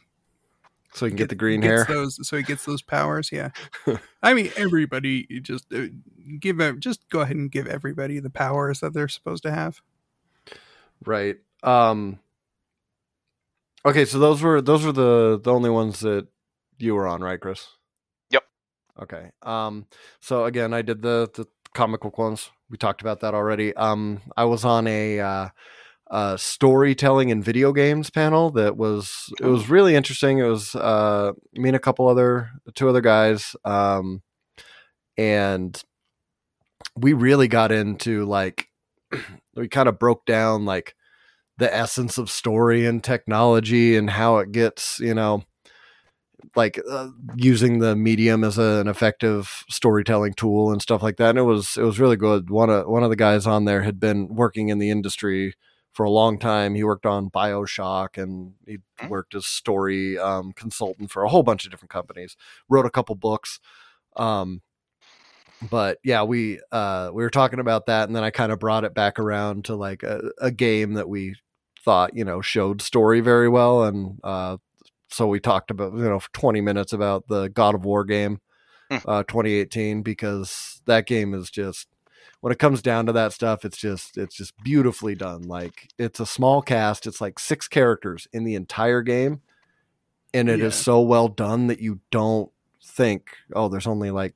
so you can get, the green gets hair. Those, so he gets those powers. Yeah. I mean, everybody just uh, give ev- just go ahead and give everybody the powers that they're supposed to have. Right. Um Okay, so those were those were the the only ones that you were on, right, Chris? Yep. Okay. Um so again, I did the the comic book ones. We talked about that already. Um I was on a uh uh storytelling and video games panel that was it was really interesting. It was uh me and a couple other two other guys um and we really got into like we kind of broke down like the essence of story and technology and how it gets you know like uh, using the medium as a, an effective storytelling tool and stuff like that and it was it was really good one of one of the guys on there had been working in the industry for a long time he worked on bioshock and he Hmm. worked as story um, consultant for a whole bunch of different companies wrote a couple books um, but yeah, we uh we were talking about that, and then I kind of brought it back around to like a, a game that we thought you know showed story very well, and uh so we talked about you know for 20 minutes about the God of War game, Hmm. uh 2018 because that game is just when it comes down to that stuff, it's just it's just beautifully done. Like it's a small cast, it's like six characters in the entire game, and it is Yeah. so well done that you don't think, oh, there's only like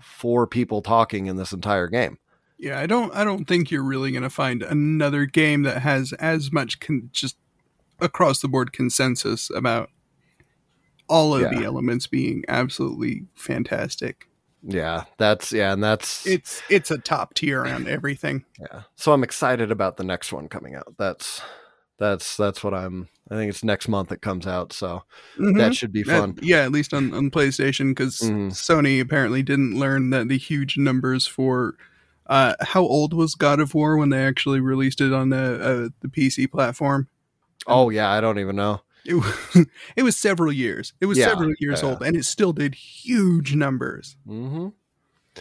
four people talking in this entire game. Yeah, I don't I don't think you're really going to find another game that has as much con- just across the board consensus about all of the elements being absolutely fantastic. Yeah, that's yeah, and that's It's it's a top tier on everything. yeah. So I'm excited about the next one coming out. That's that's that's what I'm. I think it's next month it comes out, so Mhm. that should be Uh, fun. yeah, at least on, on PlayStation, because Mhm. Sony apparently didn't learn that the huge numbers for uh, how old was God of War when they actually released it on the uh, the PC platform. Oh yeah, I don't even know. It was, it was several years. It was Yeah, several years yeah. old, and it still did huge numbers. hmm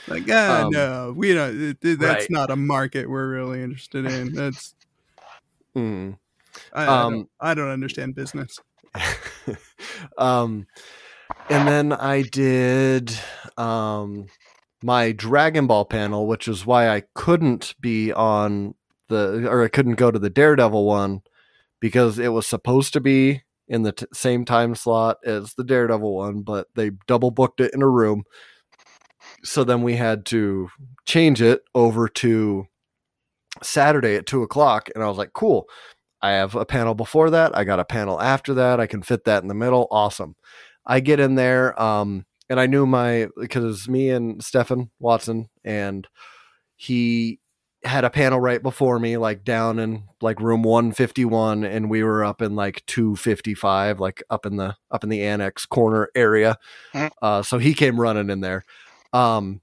Like, ah, Um, no, we don't. That's right. not a market we're really interested in. That's Mm. I, I, Um, don't, I don't understand business. um, and then I did um, my Dragon Ball panel, which is why I couldn't be on the, or I couldn't go to the Daredevil one because it was supposed to be in the t- same time slot as the Daredevil one, but they double booked it in a room. So then we had to change it over to Saturday at two o'clock, and I was like, "Cool." I have a panel before that. I got a panel after that. I can fit that in the middle. Awesome. I get in there, um, and I knew my because me and Stefan Watson, and he had a panel right before me, like down in like room one fifty one, and we were up in like two fifty five, like up in the up in the annex corner area. Mhm. Uh, so he came running in there. Um,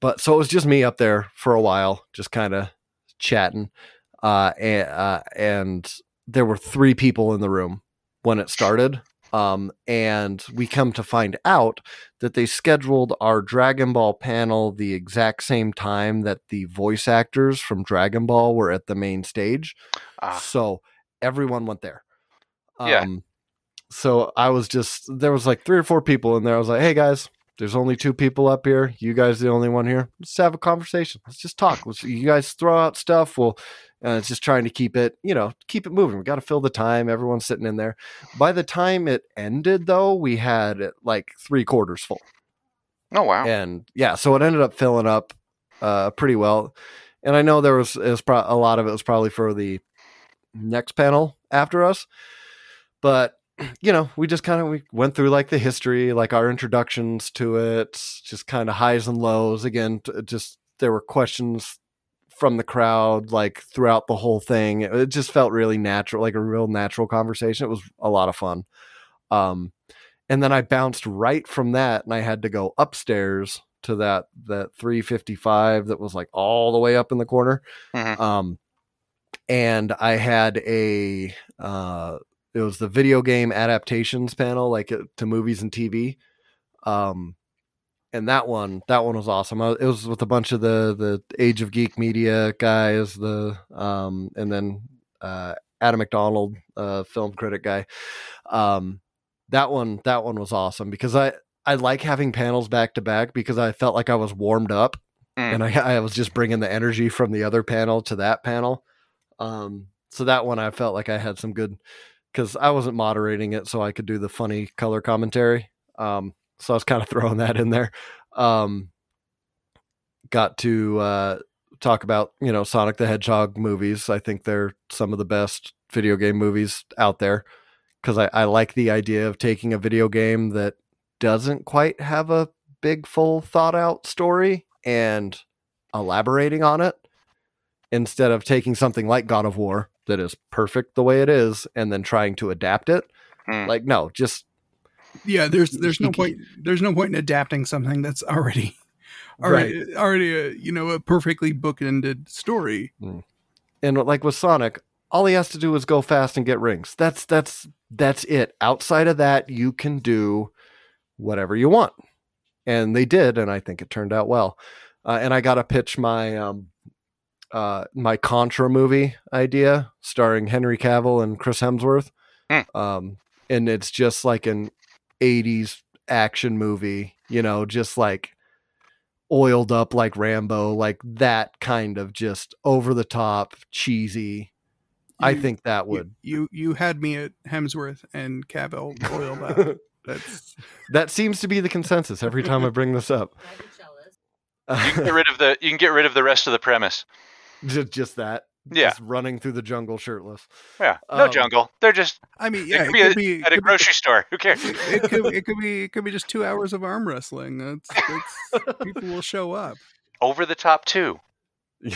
but so it was just me up there for a while, just kind of chatting uh, and, uh, and there were three people in the room when it started. Um, and we come to find out that they scheduled our Dragon Ball panel the exact same time that the voice actors from Dragon Ball were at the main stage. Ah, So everyone went there. Um, Yeah. So I was just, there was like three or four people in there. I was like, hey guys, there's only two people up here. You guys the only one here. Let's have a conversation. Let's just talk. Let's, you guys throw out stuff. We'll, uh, it's just trying to keep it, you know, keep it moving. We got to fill the time. Everyone's sitting in there. By the time it ended, though, we had like three quarters full oh wow. and yeah, so it ended up filling up uh, pretty well. And I know there was, was pro- a lot of it was probably for the next panel after us, but you know, we just kind of we went through like the history, like our introductions to it, just kind of highs and lows. Again, just there were questions from the crowd like throughout the whole thing. It, just felt really natural, like a real natural conversation. It was a lot of fun. Um, and then I bounced right from that, and I had to go upstairs to that that 355 that was like all the way up in the corner. Mhm. Um, and I had a uh, it was the video game adaptations panel, like uh, to movies and TV. Um, and that one that one was awesome. I, it was with a bunch of the the Age of Geek Media guys, the um, and then uh, Adam McDonald, uh, film critic guy. Um, that one that one was awesome because I I like having panels back to back because I felt like I was warmed up Mm. and I, I was just bringing the energy from the other panel to that panel. Um, so that one I felt like I had some good because I wasn't moderating it, so I could do the funny color commentary. Um, so I was kind of throwing that in there. Um, got to uh, talk about you know Sonic the Hedgehog movies. I think they're some of the best video game movies out there because I, I like the idea of taking a video game that doesn't quite have a big full thought out story and elaborating on it instead of taking something like God of War that is perfect the way it is and then trying to adapt it. Hmm. Like no, just Yeah, there's there's no point there's no point in adapting something that's already already already a you know a perfectly bookended story. and like with Sonic, all he has to do is go fast and get rings. That's that's that's it. Outside of that, you can do whatever you want. and they did, and I think it turned out well. Uh, and I got to pitch my um, uh, my Contra movie idea starring Henry Cavill and Chris Hemsworth. Hmm. Um, and it's just like an 80s action movie, you know, just like oiled up like Rambo, like that kind of just over the top, cheesy. I think that would. you you had me at Hemsworth and Cavill oiled up. That's that seems to be the consensus every time I bring this up. You can get rid of the you can get rid of the rest of the premise. Just, just that. Yeah. Just running through the jungle shirtless. Yeah, no Um, jungle. They're just I mean, it yeah, could it be, a- could be at a could be- grocery store. Who cares? it could it could be it could be just two hours of arm wrestling. That's, that's people will show up. Over the top 2.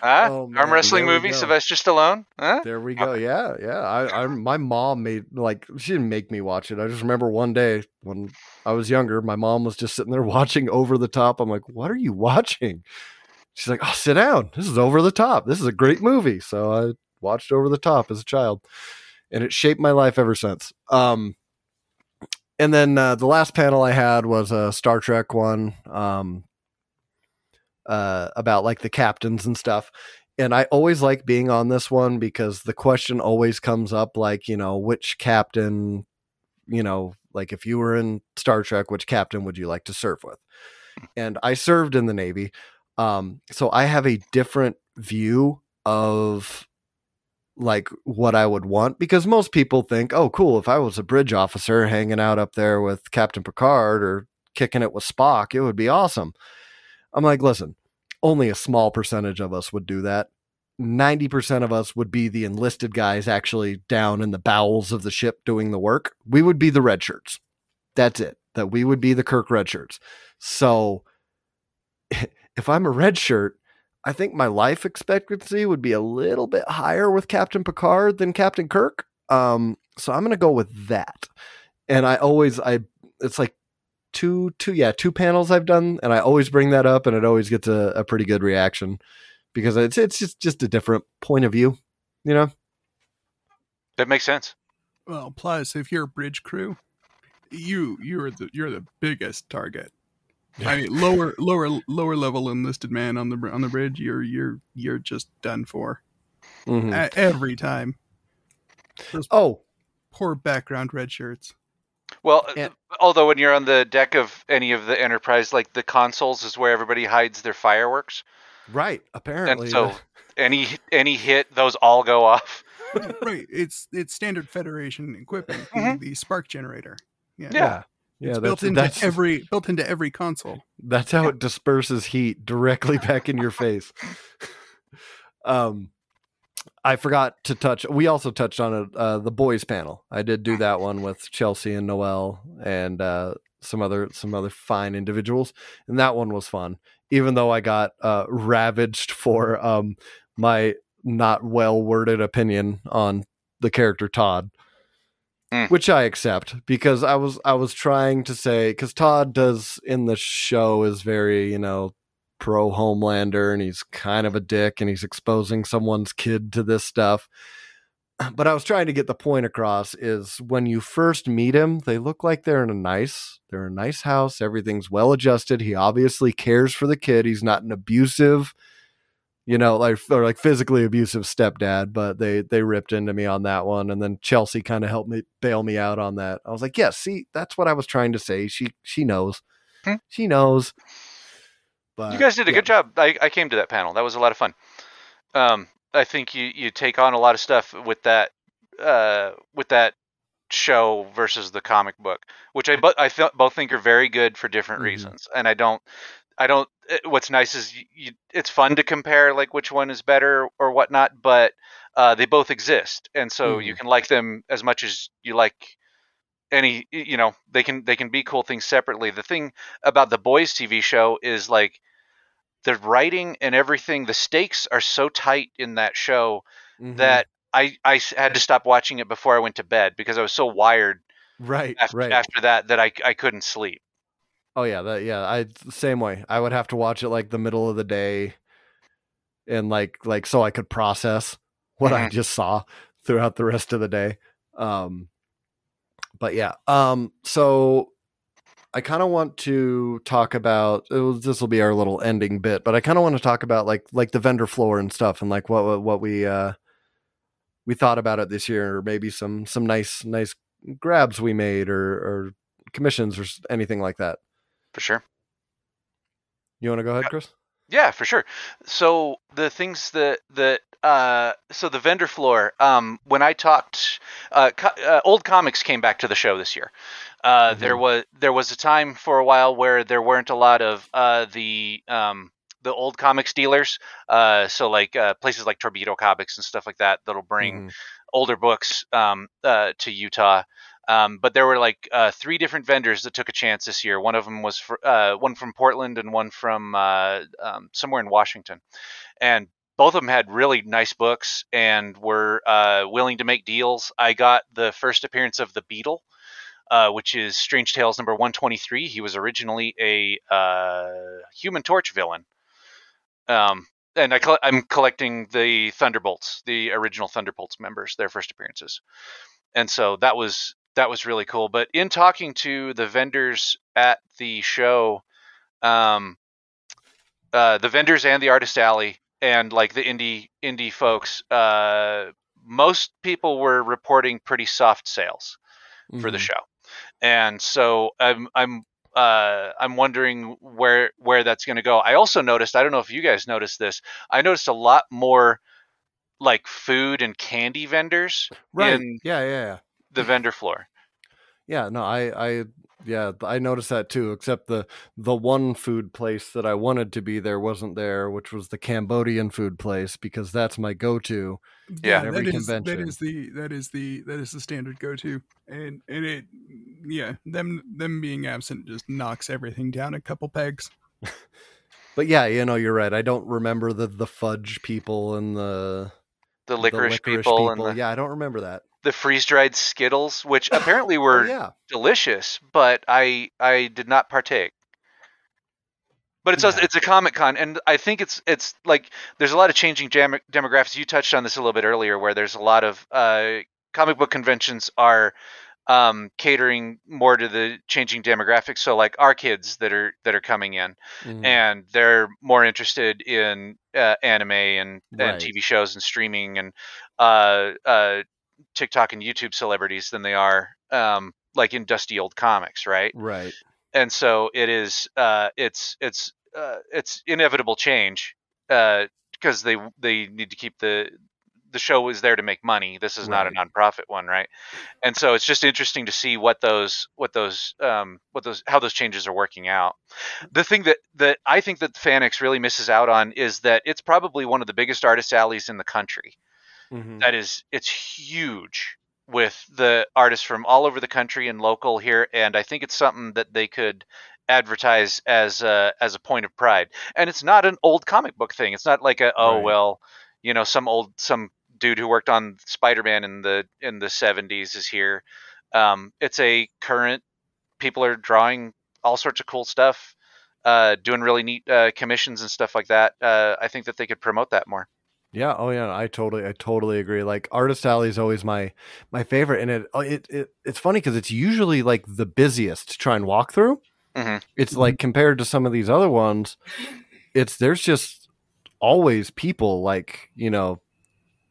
Huh? Oh, Arm wrestling movie. Sylvester Stallone. Huh? There we go. Yeah, yeah. I, I, my mom made like she didn't make me watch it. I just remember one day when I was younger, my mom was just sitting there watching Over the Top. I'm like, "What are you watching?" She's like, "Oh, sit down. This is Over the Top. This is a great movie." So I watched Over the Top as a child, and it shaped my life ever since. Um, and then uh, the last panel I had was a Star Trek one. Um, uh, about like the captains and stuff and I always like being on this one because the question always comes up like, you know, which captain, you know, like if you were in Star Trek, which captain would you like to serve with? And I served in the Navy. Um, so I have a different view of like what I would want because most people think, oh, cool, if I was a bridge officer hanging out up there with Captain Picard or kicking it with Spock, it would be awesome. I'm like, listen, only a small percentage of us would do that. 90% of us would be the enlisted guys actually down in the bowels of the ship doing the work. We would be the red shirts. That's it. That we would be the Kirk red shirts. So if I'm a red shirt, I think my life expectancy would be a little bit higher with Captain Picard than Captain Kirk. Um, so I'm going to go with that. And I always, I, it's like two, two, yeah, two panels I've done, and I always bring that up, and it always gets a, a pretty good reaction because it's it's just just a different point of view, you know. That makes sense. Well, plus if you're a bridge crew, you you're the you're the biggest target. I mean, lower lower lower level enlisted man on the on the bridge, you're you're you're just done for Mhm. A- every time. Oh, Poor background red shirts. Well, And- although when you're on the deck of any of the Enterprise, like the consoles is where everybody hides their fireworks, right. Apparently, and so any any hit, those all go off. right, it's it's standard Federation equipment, the, Mhm. the spark generator. Yeah, yeah, yeah, it's that's built into that's every built into every console. That's how it disperses heat directly back in your face. um, I forgot to touch. We also touched on it. Uh, the boys panel. I did do that one with Chelsea and Noel and uh, some other some other fine individuals, and that one was fun. Even though I got uh, ravaged for um, my not well worded opinion on the character Todd Mm. which I accept because I was I was trying to say because Todd does in the show is very you know pro Homelander and he's kind of a dick and he's exposing someone's kid to this stuff. But I was trying to get the point across is when you first meet him, they look like they're in a nice they're in a nice house. Everything's well adjusted. He obviously cares for the kid. He's not an abusive you know, like or like physically abusive stepdad, but they they ripped into me on that one, and then Chelsea kind of helped me bail me out on that. I was like, yeah, see, that's what I was trying to say. She she knows, Hmm. she knows. But you guys did a yeah. good job. I, I came to that panel. That was a lot of fun. Um, I think you, you take on a lot of stuff with that uh, with that show versus the comic book, which I but I felt both think are very good for different Mhm. reasons. And I don't I don't. Eh, What's nice is you, you, it's fun to compare like which one is better or whatnot, but uh, they both exist, and so you can like them as much as you like any. You know, they can they can be cool things separately. The thing about the boys TV show is like the writing and everything. The stakes are so tight in that show Mhm. that I had to stop watching it before I went to bed because I was so wired right after, right after that that I I couldn't sleep. Oh yeah that yeah I same way I would have to watch it like the middle of the day, and like like so I could process what I Mhm. just saw throughout the rest of the day. Um, but yeah, um, so I kind of want to talk about this will be our little ending bit, but I kind of want to talk about like like the vendor floor and stuff and like what what, what we uh we thought about it this year or maybe some some nice nice grabs we made or or commissions or anything like that. For sure. You want to go ahead, Chris? Yeah, for sure. So the things that that uh, so the vendor floor. Um, when I talked, uh, co- uh, old comics came back to the show this year. Uh, mm-hmm. There was there was a time for a while where there weren't a lot of uh, the um, the old comics dealers. Uh, so like uh, places like Torpedo Comics and stuff like that that'll bring mm-hmm. older books um, uh, to Utah. Um, but there were like uh, three different vendors that took a chance this year. One of them was for, uh, one from Portland and one from uh, um, somewhere in Washington, and both of them had really nice books and were uh, willing to make deals. I got the first appearance of the Beetle, uh, which is Strange Tales number 123. He was originally a uh, Human Torch villain. Um, and I am collecting the Thunderbolts, the original Thunderbolts members, their first appearances, and so that was that was really cool. But in talking to the vendors at the show, um, uh, the vendors and the artist alley and like the indie indie folks, uh, most people were reporting pretty soft sales mm-hmm. for the mm-hmm. show, and so I'm I'm uh, I'm wondering where where that's going to go. I also noticed I don't know if you guys noticed this. I noticed a lot more like food and candy vendors right. in yeah, yeah, yeah. The vendor floor. Yeah, no, I I yeah, I noticed that too. Except the the one food place that I wanted to be there wasn't there, which was the Cambodian food place because that's my go to. Yeah, every that is, convention. That is the that is the that is the standard go to, and and it yeah them them being absent just knocks everything down a couple pegs. but yeah, you know you're right. I don't remember the the fudge people and the the licorice, the licorice people, people. And the... yeah, I don't remember that the freeze dried Skittles, which apparently oh, were oh, yeah. delicious, but I I did not partake. But it's yeah. a, it's a Comic Con, and I think it's it's like there's a lot of changing jam- demographics. You touched on this a little bit earlier, where there's a lot of uh, comic book conventions are um, catering more to the changing demographics. So like our kids that are that are coming in, mm-hmm. and they're more interested in uh, anime and, right. and TV shows and streaming and uh, uh, TikTok and YouTube celebrities than they are um, like in dusty old comics, right? Right. And so it is. Uh, it's it's uh, it's inevitable change because uh, they they need to keep the the show is there to make money. This is right. not a nonprofit one, right? And so it's just interesting to see what those what those um, what those how those changes are working out. The thing that that I think that FanX really misses out on is that it's probably one of the biggest artist alleys in the country. Mm-hmm. That is, it's huge with the artists from all over the country and local here, and I think it's something that they could advertise as a, as a point of pride. And it's not an old comic book thing. It's not like a oh right. well, you know, some old some dude who worked on Spider-Man in the in the 70s is here. Um, it's a current people are drawing all sorts of cool stuff, uh, doing really neat uh, commissions and stuff like that. Uh, I think that they could promote that more. Yeah. Oh, yeah. I totally, I totally agree. Like Artist Alley is always my my favorite, and it oh, it, it it's funny because it's usually like the busiest to try and walk through. Mm-hmm. It's mm-hmm. like compared to some of these other ones, it's there's just always people like you know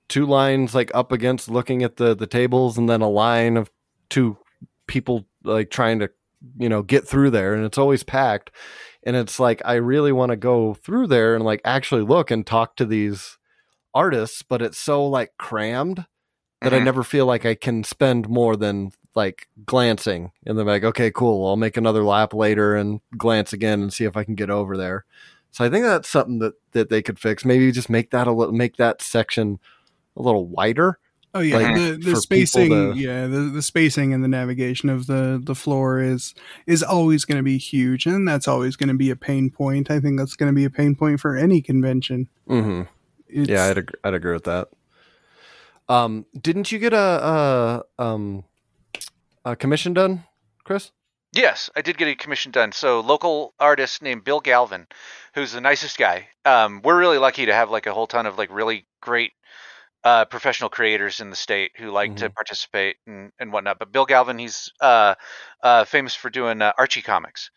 two lines like up against looking at the the tables, and then a line of two people like trying to you know get through there, and it's always packed. And it's like I really want to go through there and like actually look and talk to these artists, but it's so like crammed that mm-hmm. I never feel like I can spend more than like glancing and then like, okay, cool. I'll make another lap later and glance again and see if I can get over there. So I think that's something that, that they could fix. Maybe just make that a little, make that section a little wider. Oh yeah, like, the, the spacing, to... yeah, the, the spacing and the navigation of the the floor is is always going to be huge, and that's always going to be a pain point. I think that's going to be a pain point for any convention. Mm-hmm. It's... Yeah, I'd agree, I'd agree with that. Um, didn't you get a, a um a commission done, Chris? Yes, I did get a commission done. So local artist named Bill Galvan, who's the nicest guy. Um, we're really lucky to have like a whole ton of like really great uh, professional creators in the state who like to participate and, and whatnot. But Bill Galvan, he's uh, uh, famous for doing uh, Archie comics,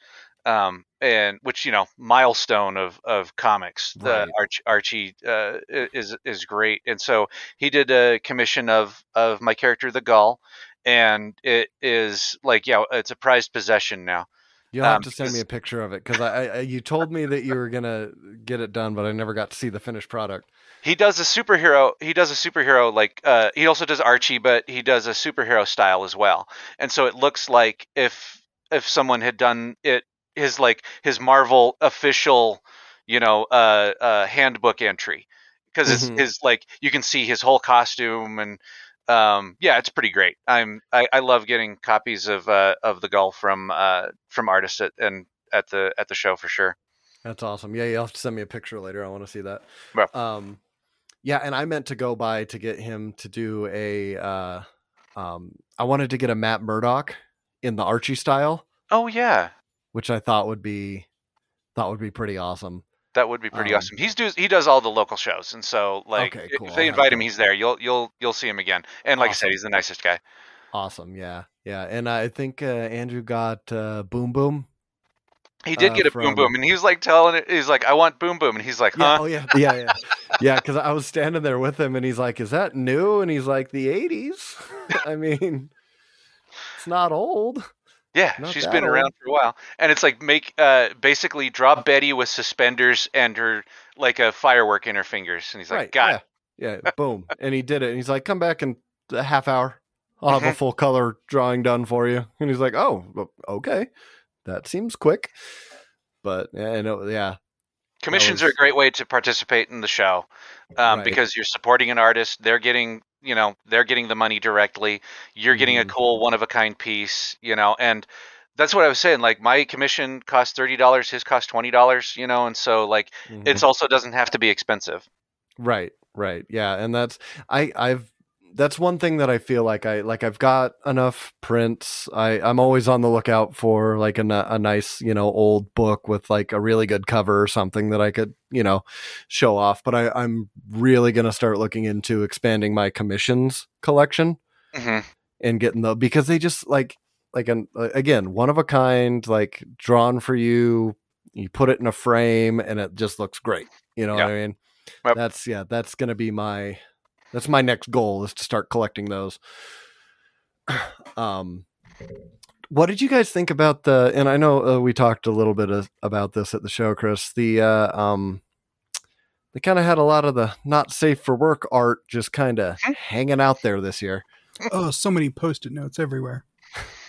um, and which you know milestone of of comics. The Arch, Archie uh, is is great, and so he did a commission of of my character the Gull, and it is like yeah, it's a prized possession now. You'll have Um, to send me a picture of it because I, I, you told me that you were gonna get it done, but I never got to see the finished product. He does a superhero. He does a superhero like uh, he also does Archie, but he does a superhero style as well. And so it looks like if if someone had done it, his like his Marvel official, you know, uh, uh, handbook entry, because it's Mhm. his like you can see his whole costume and um, yeah, it's pretty great. I'm I, I love getting copies of uh, of the Gull from uh, from artists at, and at the at the show for sure. That's awesome. Yeah, you'll have to send me a picture later. I want to see that. Well. Um, yeah, and I meant to go by to get him to do a. Uh, um, I wanted to get a Matt Murdock in the Archie style, Oh yeah, which I thought would be thought would be pretty awesome. That would be pretty Um, awesome. He's do he does all the local shows, and so like Okay, cool. if they invite him, he's there. You'll you'll you'll see him again. And like I said, he's the nicest guy. Awesome. Yeah, yeah, and I think uh, Andrew got uh, Boom Boom. He did Uh, get a from- boom boom, and he was like telling it. He's like, "I want boom boom," and he's like, Yeah. "Huh?" Oh yeah. Yeah. Yeah. yeah. Because I was standing there with him, and he's like, "Is that new?" And he's like, "The '80s." I mean, it's not old. Yeah, Not she's been around for a while, and it's like make uh basically draw Betty with suspenders and her like a firework in her fingers, and he's like, right. "God, Yeah. Yeah. Boom. And he did it. And he's like, "Come back in a half hour. I'll have a Mhm. full color drawing done for you." And he's like, "Oh, okay. That seems quick." But yeah, I know. Yeah. commissions was- are a great way to participate in the show um, Right. because you're supporting an artist they're getting you know they're getting the money directly you're getting a Mhm. cool one of a kind piece you know and that's what i was saying like my commission cost $30 his cost $20 you know and so like Mhm. it's also doesn't have to be expensive Right, right. Yeah, and that's I I've that's one thing that I feel like I like I've got enough prints. I I'm always on the lookout for like a, a nice, you know, old book with like a really good cover or something that I could, you know, show off, but I I'm really going to start looking into expanding my commissions collection hmm and getting the because they just like like an again, one of a kind, like drawn for you. You put it in a frame and it just looks great. You know what I mean? Yep. That's yeah, that's gonna be my that's my next goal is to start collecting those. um what did you guys think about the and I know uh, we talked a little bit of, about this at the show, Chris. The uh um they kind of had a lot of the not safe for work art just kind of hanging out there this year. Oh, so many post-it notes everywhere.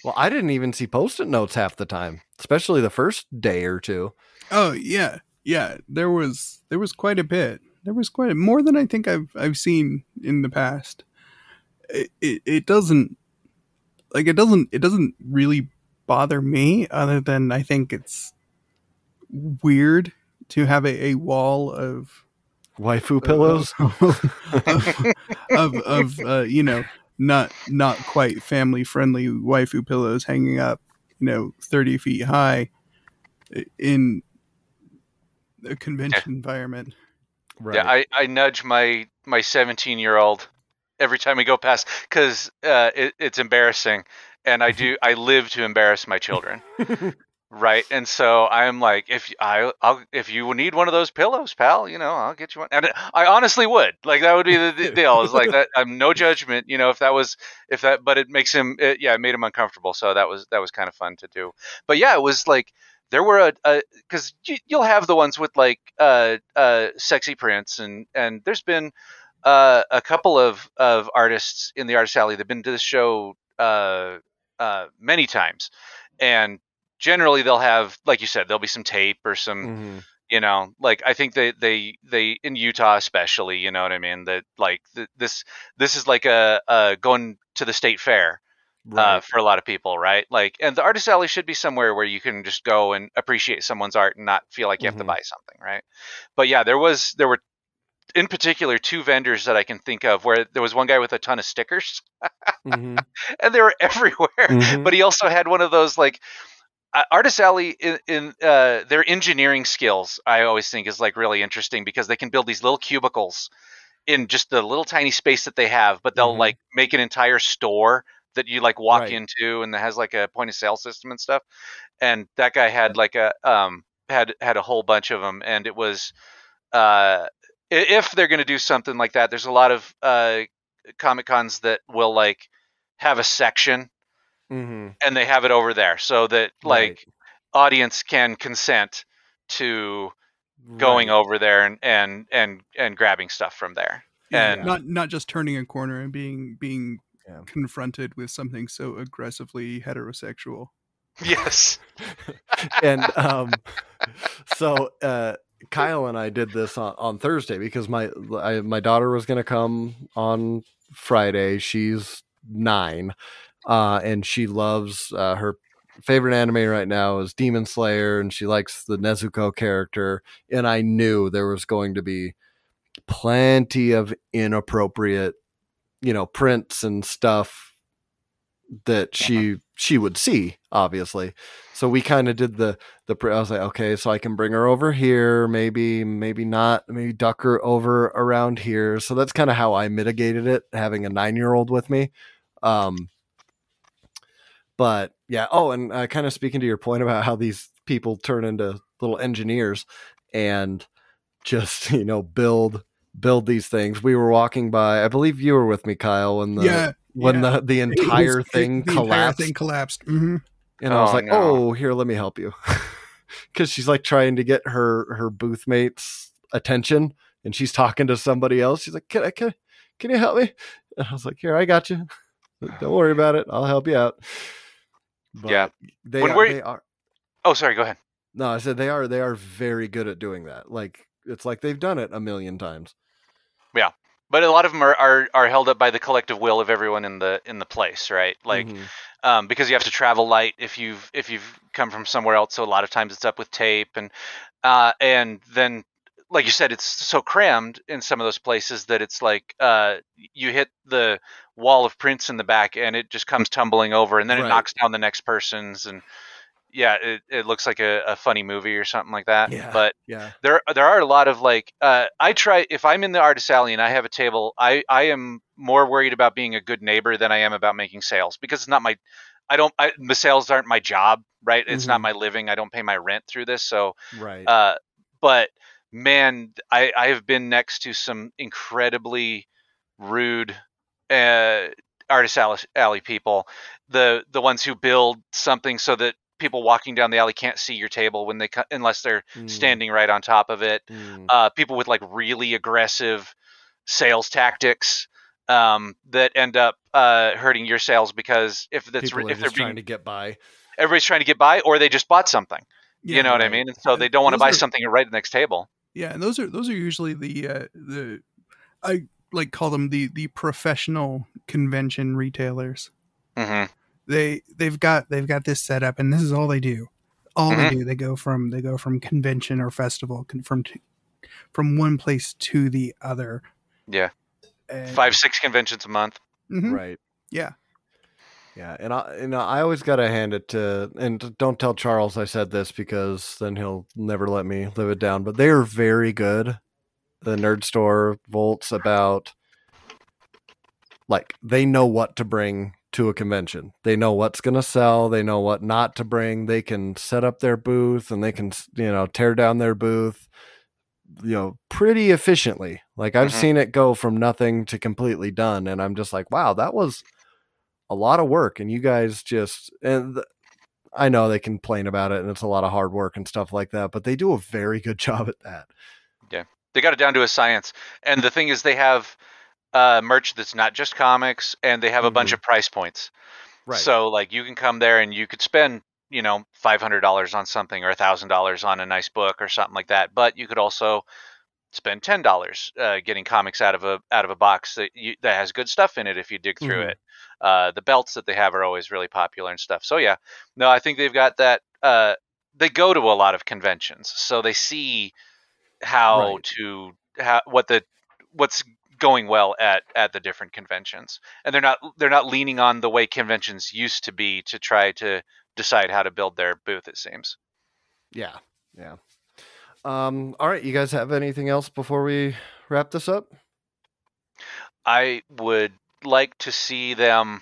Well, I didn't even see post-it notes half the time, especially the first day or two. Oh yeah, yeah. There was there was quite a bit. There was quite a, more than I think I've I've seen in the past. It, it it doesn't like it doesn't it doesn't really bother me other than I think it's weird to have a, a wall of Waifu pillows. of of uh, you know not not quite family friendly waifu pillows hanging up you know 30 feet high in a convention environment right. yeah I, I nudge my my 17 year old every time we go past because uh, it, it's embarrassing and i do i live to embarrass my children. Right and so i'm like if i I'll, if you need one of those pillows pal you know i'll get you one. And i honestly would. Like that would be the, the deal. Is like that i'm no judgment you know if that was if that but it makes him it, yeah it made him uncomfortable so that was that was kind of fun to do. But yeah it was like there were a because you, you'll have the ones with like uh uh sexy prints and and there's been uh a couple of of artists in the artist alley. That've been to this show uh uh many times. And generally they'll have like you said there'll be some tape or some Mhm. you know like i think they they they in utah especially you know what i mean? That like th- this this is like a, a going to the state fair uh, for a lot of people right like and the artist alley should be somewhere where you can just go and appreciate someone's art and not feel like you have to Mhm. buy something right but yeah there was there were in particular two vendors that i can think of where there was one guy with a ton of stickers Mhm. and they were everywhere Mhm. but he also had one of those like uh, artist alley in, in uh, their engineering skills i always think is like really interesting because they can build these little cubicles in just the little tiny space that they have, but they'll Mhm. like make an entire store that you like walk Right. into and that has like a point of sale system and stuff. And that guy had like a um had had a whole bunch of them, and it was uh if they're going to do something like that, there's a lot of uh comic cons that will like have a section Mm-hmm. and they have it over there so that like Right. audience can consent to going Right. over there and and and and grabbing stuff from there. Yeah, And not not just turning a corner and being being Yeah. confronted with something so aggressively heterosexual. yes, and um, so uh, Kyle and I did this on, on Thursday because my I, my daughter was going to come on Friday. She's nine, uh, and she loves uh, her favorite anime right now is Demon Slayer, and she likes the Nezuko character. And I knew there was going to be plenty of inappropriate, you know, prints and stuff that she she would see obviously. So we kind of did the the i was like okay so i can bring her over here maybe maybe not maybe duck her over around here. So that's kind of how i mitigated it having a nine year old with me. Um but yeah oh and uh, kind of speaking to your point about how these people turn into little engineers and just you know build build these things we were walking by i believe you were with me kyle when the yeah, when yeah. the the It was- entire thing the collapsed Entire thing collapsed. hmm and I was Oh, like, no. "Oh, here, let me help you," because she's like trying to get her her booth mates' attention, and she's talking to somebody else. She's like, "Can I can can you help me?" And I was like, "Here, I got you. Don't worry about it. I'll help you out." But Yeah. they When we're- they are. Oh, sorry. Go ahead. No, I said they are. They are very good at doing that. Like it's like they've done it a million times. Yeah, but a lot of them are, are are held up by the collective will of everyone in the in the place, right? Like Mhm. um, because you have to travel light if you've if you've come from somewhere else. So a lot of times it's up with tape and uh, and then like you said, it's so crammed in some of those places that it's like uh, you hit the wall of prints in the back and it just comes tumbling over and then Right. it knocks down the next person's and yeah, it, it looks like a, a funny movie or something like that. Yeah. But yeah, there there are a lot of like uh, I try if I'm in the artist alley and I have a table, I I am more worried about being a good neighbor than I am about making sales because it's not my I don't I, the sales aren't my job, right? It's not Mhm. my living. I don't pay my rent through this, so right. uh, but man, I I have been next to some incredibly rude uh, artist alley, alley people, the the ones who build something so that people walking down the alley can't see your table when they co- unless they're Mm, standing right on top of it. mm. Uh, people with like really aggressive sales tactics um, that end up uh, hurting your sales because if that's if they're just trying to get by. everybody's trying to get by or they just bought something. you know what I mean? And so And they don't want to buy are- something right at the next table. Yeah, and those are those are usually the uh, the I like call them the the professional convention retailers. hmm They they've got they've got this set up, and this is all they do. All Mhm. they do, they go from they go from convention or festival con- from t- from one place to the other. Yeah. And- Five six conventions a month. Mhm. Right. Yeah. Yeah, and I, and I always got to hand it to, and don't tell Charles I said this because then he'll never let me live it down. But they are very good, the Nerd Store Volts about, like they know what to bring to a convention. They know what's going to sell. They know what not to bring. They can set up their booth and they can, you know, tear down their booth, you know, pretty efficiently. Like I've Mhm. seen it go from nothing to completely done, and I'm just like, wow, that was a lot of work and you guys just and th- I know they complain about it and it's a lot of hard work and stuff like that, but they do a very good job at that. Yeah. They got it down to a science. And the thing is, they have uh, merch that's not just comics, and they have a bunch Mhm. of price points. Right. So like you can come there and you could spend you know five hundred dollars on something or a thousand dollars on a nice book or something like that. But you could also spend ten dollars uh, getting comics out of a out of a box that you, that has good stuff in it if you dig through Mhm. it. Uh, the belts that they have are always really popular and stuff. So yeah, no, I think they've got that. Uh, they go to a lot of conventions, so they see how Right. to how what the what's going well at at the different conventions and they're not they're not leaning on the way conventions used to be to try to decide how to build their booth it seems Yeah. Yeah. Um all right, you guys have anything else before we wrap this up? I would like to see them.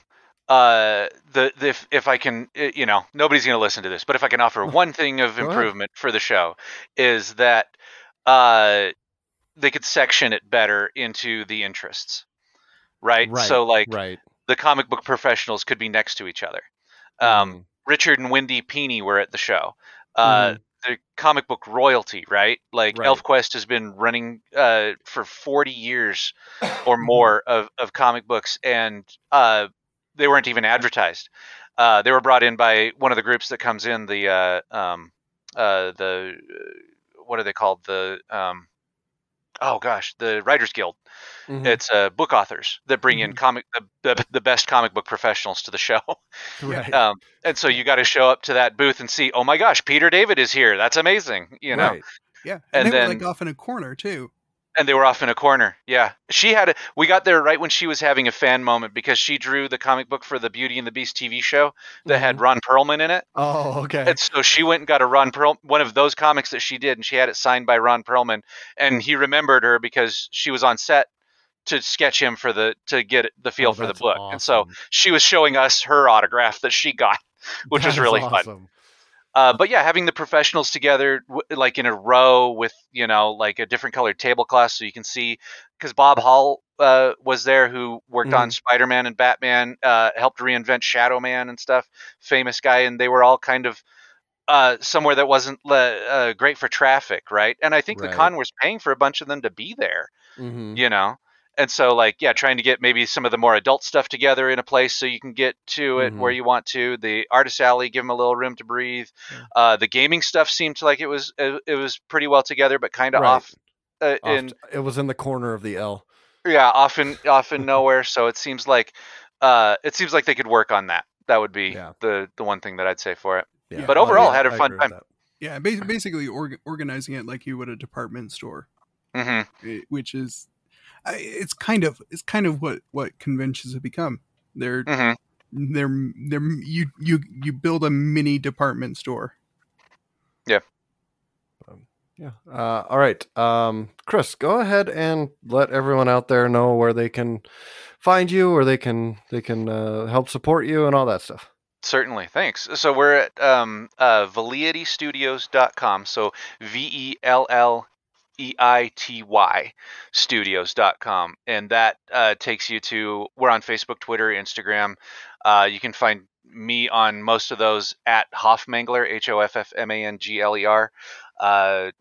Uh, the, the if, if I can, you know, nobody's going to listen to this, but if I can offer one thing of improvement for the show, is that uh, they could section it better into the interests, right? Right, So like right. the comic book professionals could be next to each other. Um, Richard and Wendy Pini were at the show. Uh, The comic book royalty, right? Like Right. ElfQuest has been running uh, for 40 years or more of, of comic books, and uh, they weren't even advertised. Uh, they were brought in by one of the groups that comes in the uh, um, uh, the what are they called the um, oh gosh the Writers Guild. Mhm. It's uh, book authors that bring in comic the, the, the best comic book professionals to the show. right. Um, and so you got to show up to that booth and see, oh my gosh, Peter David is here. That's amazing, you know. Right. Yeah, And and, they then- were like off in a corner too. And they were off in a corner. Yeah, she had. A, we got there right when she was having a fan moment because she drew the comic book for the Beauty and the Beast TV show that had mm-hmm. Ron Perlman in it. Oh, okay. And so she went and got a Ron Perl, one of those comics that she did, and she had it signed by Ron Perlman. And he remembered her because she was on set to sketch him for the to get the feel Oh, for the book. And so she was showing us her autograph that she got, which That was really fun. Uh, but yeah, having the professionals together, w- like in a row with you know like a different colored tablecloth, so you can see because Bob Hall uh, was there, who worked on Spider Man and Batman, uh, helped reinvent Shadow Man and stuff, famous guy, and they were all kind of uh, somewhere that wasn't uh, great for traffic, right? And I think Right. the con was paying for a bunch of them to be there, Mhm. you know. And so, like, yeah, trying to get maybe some of the more adult stuff together in a place so you can get to it Mhm. where you want to. The artist alley, give them a little room to breathe. Yeah. Uh, the gaming stuff seemed like it was it, it was pretty well together, but kind of Right. off. Uh, Off in it was in the corner of the L. yeah, often often nowhere. So it seems like uh, it seems like they could work on that. That would be Yeah. the the one thing that I'd say for it. Yeah. But overall, had a fun time. Yeah, bas- basically org- organizing it like you would a department store, hmm eh, which is it's kind of it's kind of what what conventions have become. They're hmm they're they're you you you build a mini department store. Yeah. Uh, all right. Um, Chris, go ahead and let everyone out there know where they can find you, or they can they can uh, help support you, and all that stuff. Certainly, thanks. So we're at um, uh, velleitystudios.com. So V E L L E I T Y studios.com. And that uh, takes you to, we're on Facebook, Twitter, Instagram. Uh, you can find me on most of those at Hoffmangler, H O F F M A N G L E R. Uh,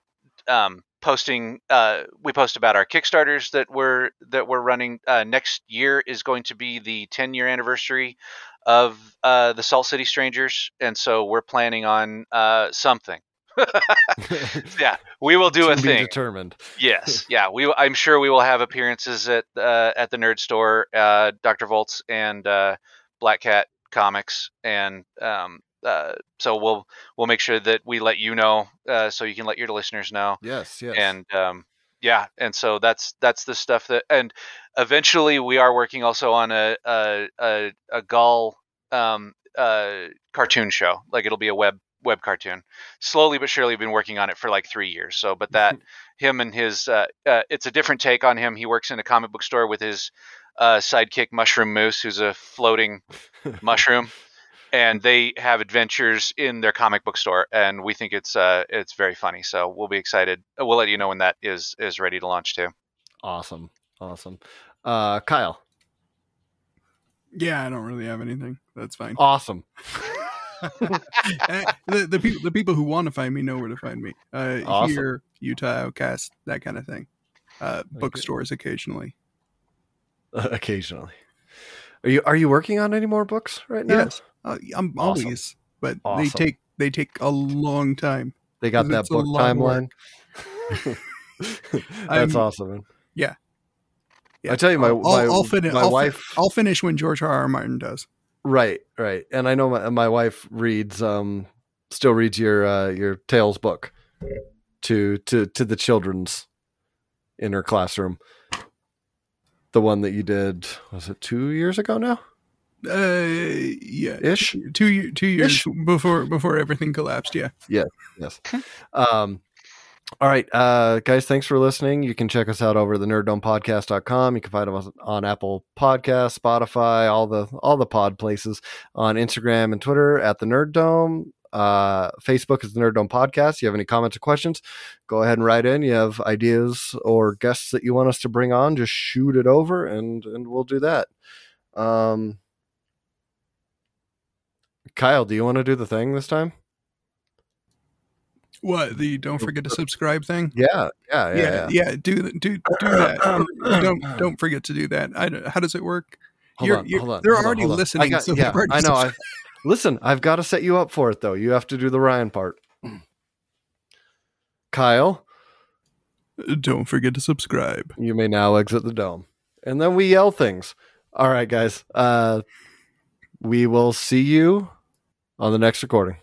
um, posting uh, we post about our kickstarters that we're that we're running uh, next year is going to be the 10 year anniversary of uh, the Salt City Strangers, and so we're planning on uh, something. yeah, we will do a be thing. determined. yes, yeah, we. I'm sure we will have appearances at uh, at the Nerd Store, uh, Doctor Volts, and uh, Black Cat Comics, and um, uh, so we'll we'll make sure that we let you know, uh, so you can let your listeners know Yes. Yes. and um, yeah, and so that's that's the stuff that, and eventually we are working also on a a a, a Gull um, uh, cartoon show. Like it'll be a web web cartoon. Slowly but surely, we've been working on it for like three years. So, but that him and his, uh, uh, it's a different take on him. He works in a comic book store with his uh, sidekick Mushroom Moose, who's a floating mushroom. And they have adventures in their comic book store, and we think it's uh, it's very funny. So we'll be excited. We'll let you know when that is is ready to launch too. awesome. Awesome. Uh, Kyle. Yeah, I don't really have anything. That's fine. Awesome. The the, peop the people who want to find me know where to find me. Uh, Awesome. Here, Utah Outcast, that kind of thing. Uh, bookstores occasionally. occasionally. Are you are you working on any more books right now? Yes, uh, I'm Awesome. always, but Awesome. they take they take a long time. They got that book timeline. That's awesome. Man. Yeah. Yeah. I tell you, my I'll, my, I'll, I'll finish. my I'll, wife. I'll finish when George R. R. Martin does. Right, right. And I know my my wife reads um still reads your uh your tales book to to to the children's in her classroom. The one that you did was it 2 years ago now? Uh, yeah, Ish? two year, two years Ish. before before everything collapsed. Yeah. Yeah, Yes. Um All right, uh, guys, thanks for listening. You can check us out over the nerddomepodcast.com. You can find us on Apple Podcasts, Spotify, all the all the pod places, on Instagram and Twitter at the Nerd Dome. Uh, Facebook is the Nerd Dome Podcast. You have any comments or questions, go ahead and write in. You have ideas or guests that you want us to bring on, just shoot it over and and we'll do that. Um, Kyle, do you want to do the thing this time? What the don't forget to subscribe thing? Yeah, yeah, yeah, yeah, yeah. yeah. do do do that. Don't don't forget to do that. I how does it work? Hold You're- on, you're- hold on. they're hold already on. listening, I got, so yeah, I know. I, listen, I've got to set you up for it though. You have to do the Ryan part. Kyle, Don't forget to subscribe. you may now exit the dome, and then we yell things. All right, guys. Uh, we will see you on the next recording.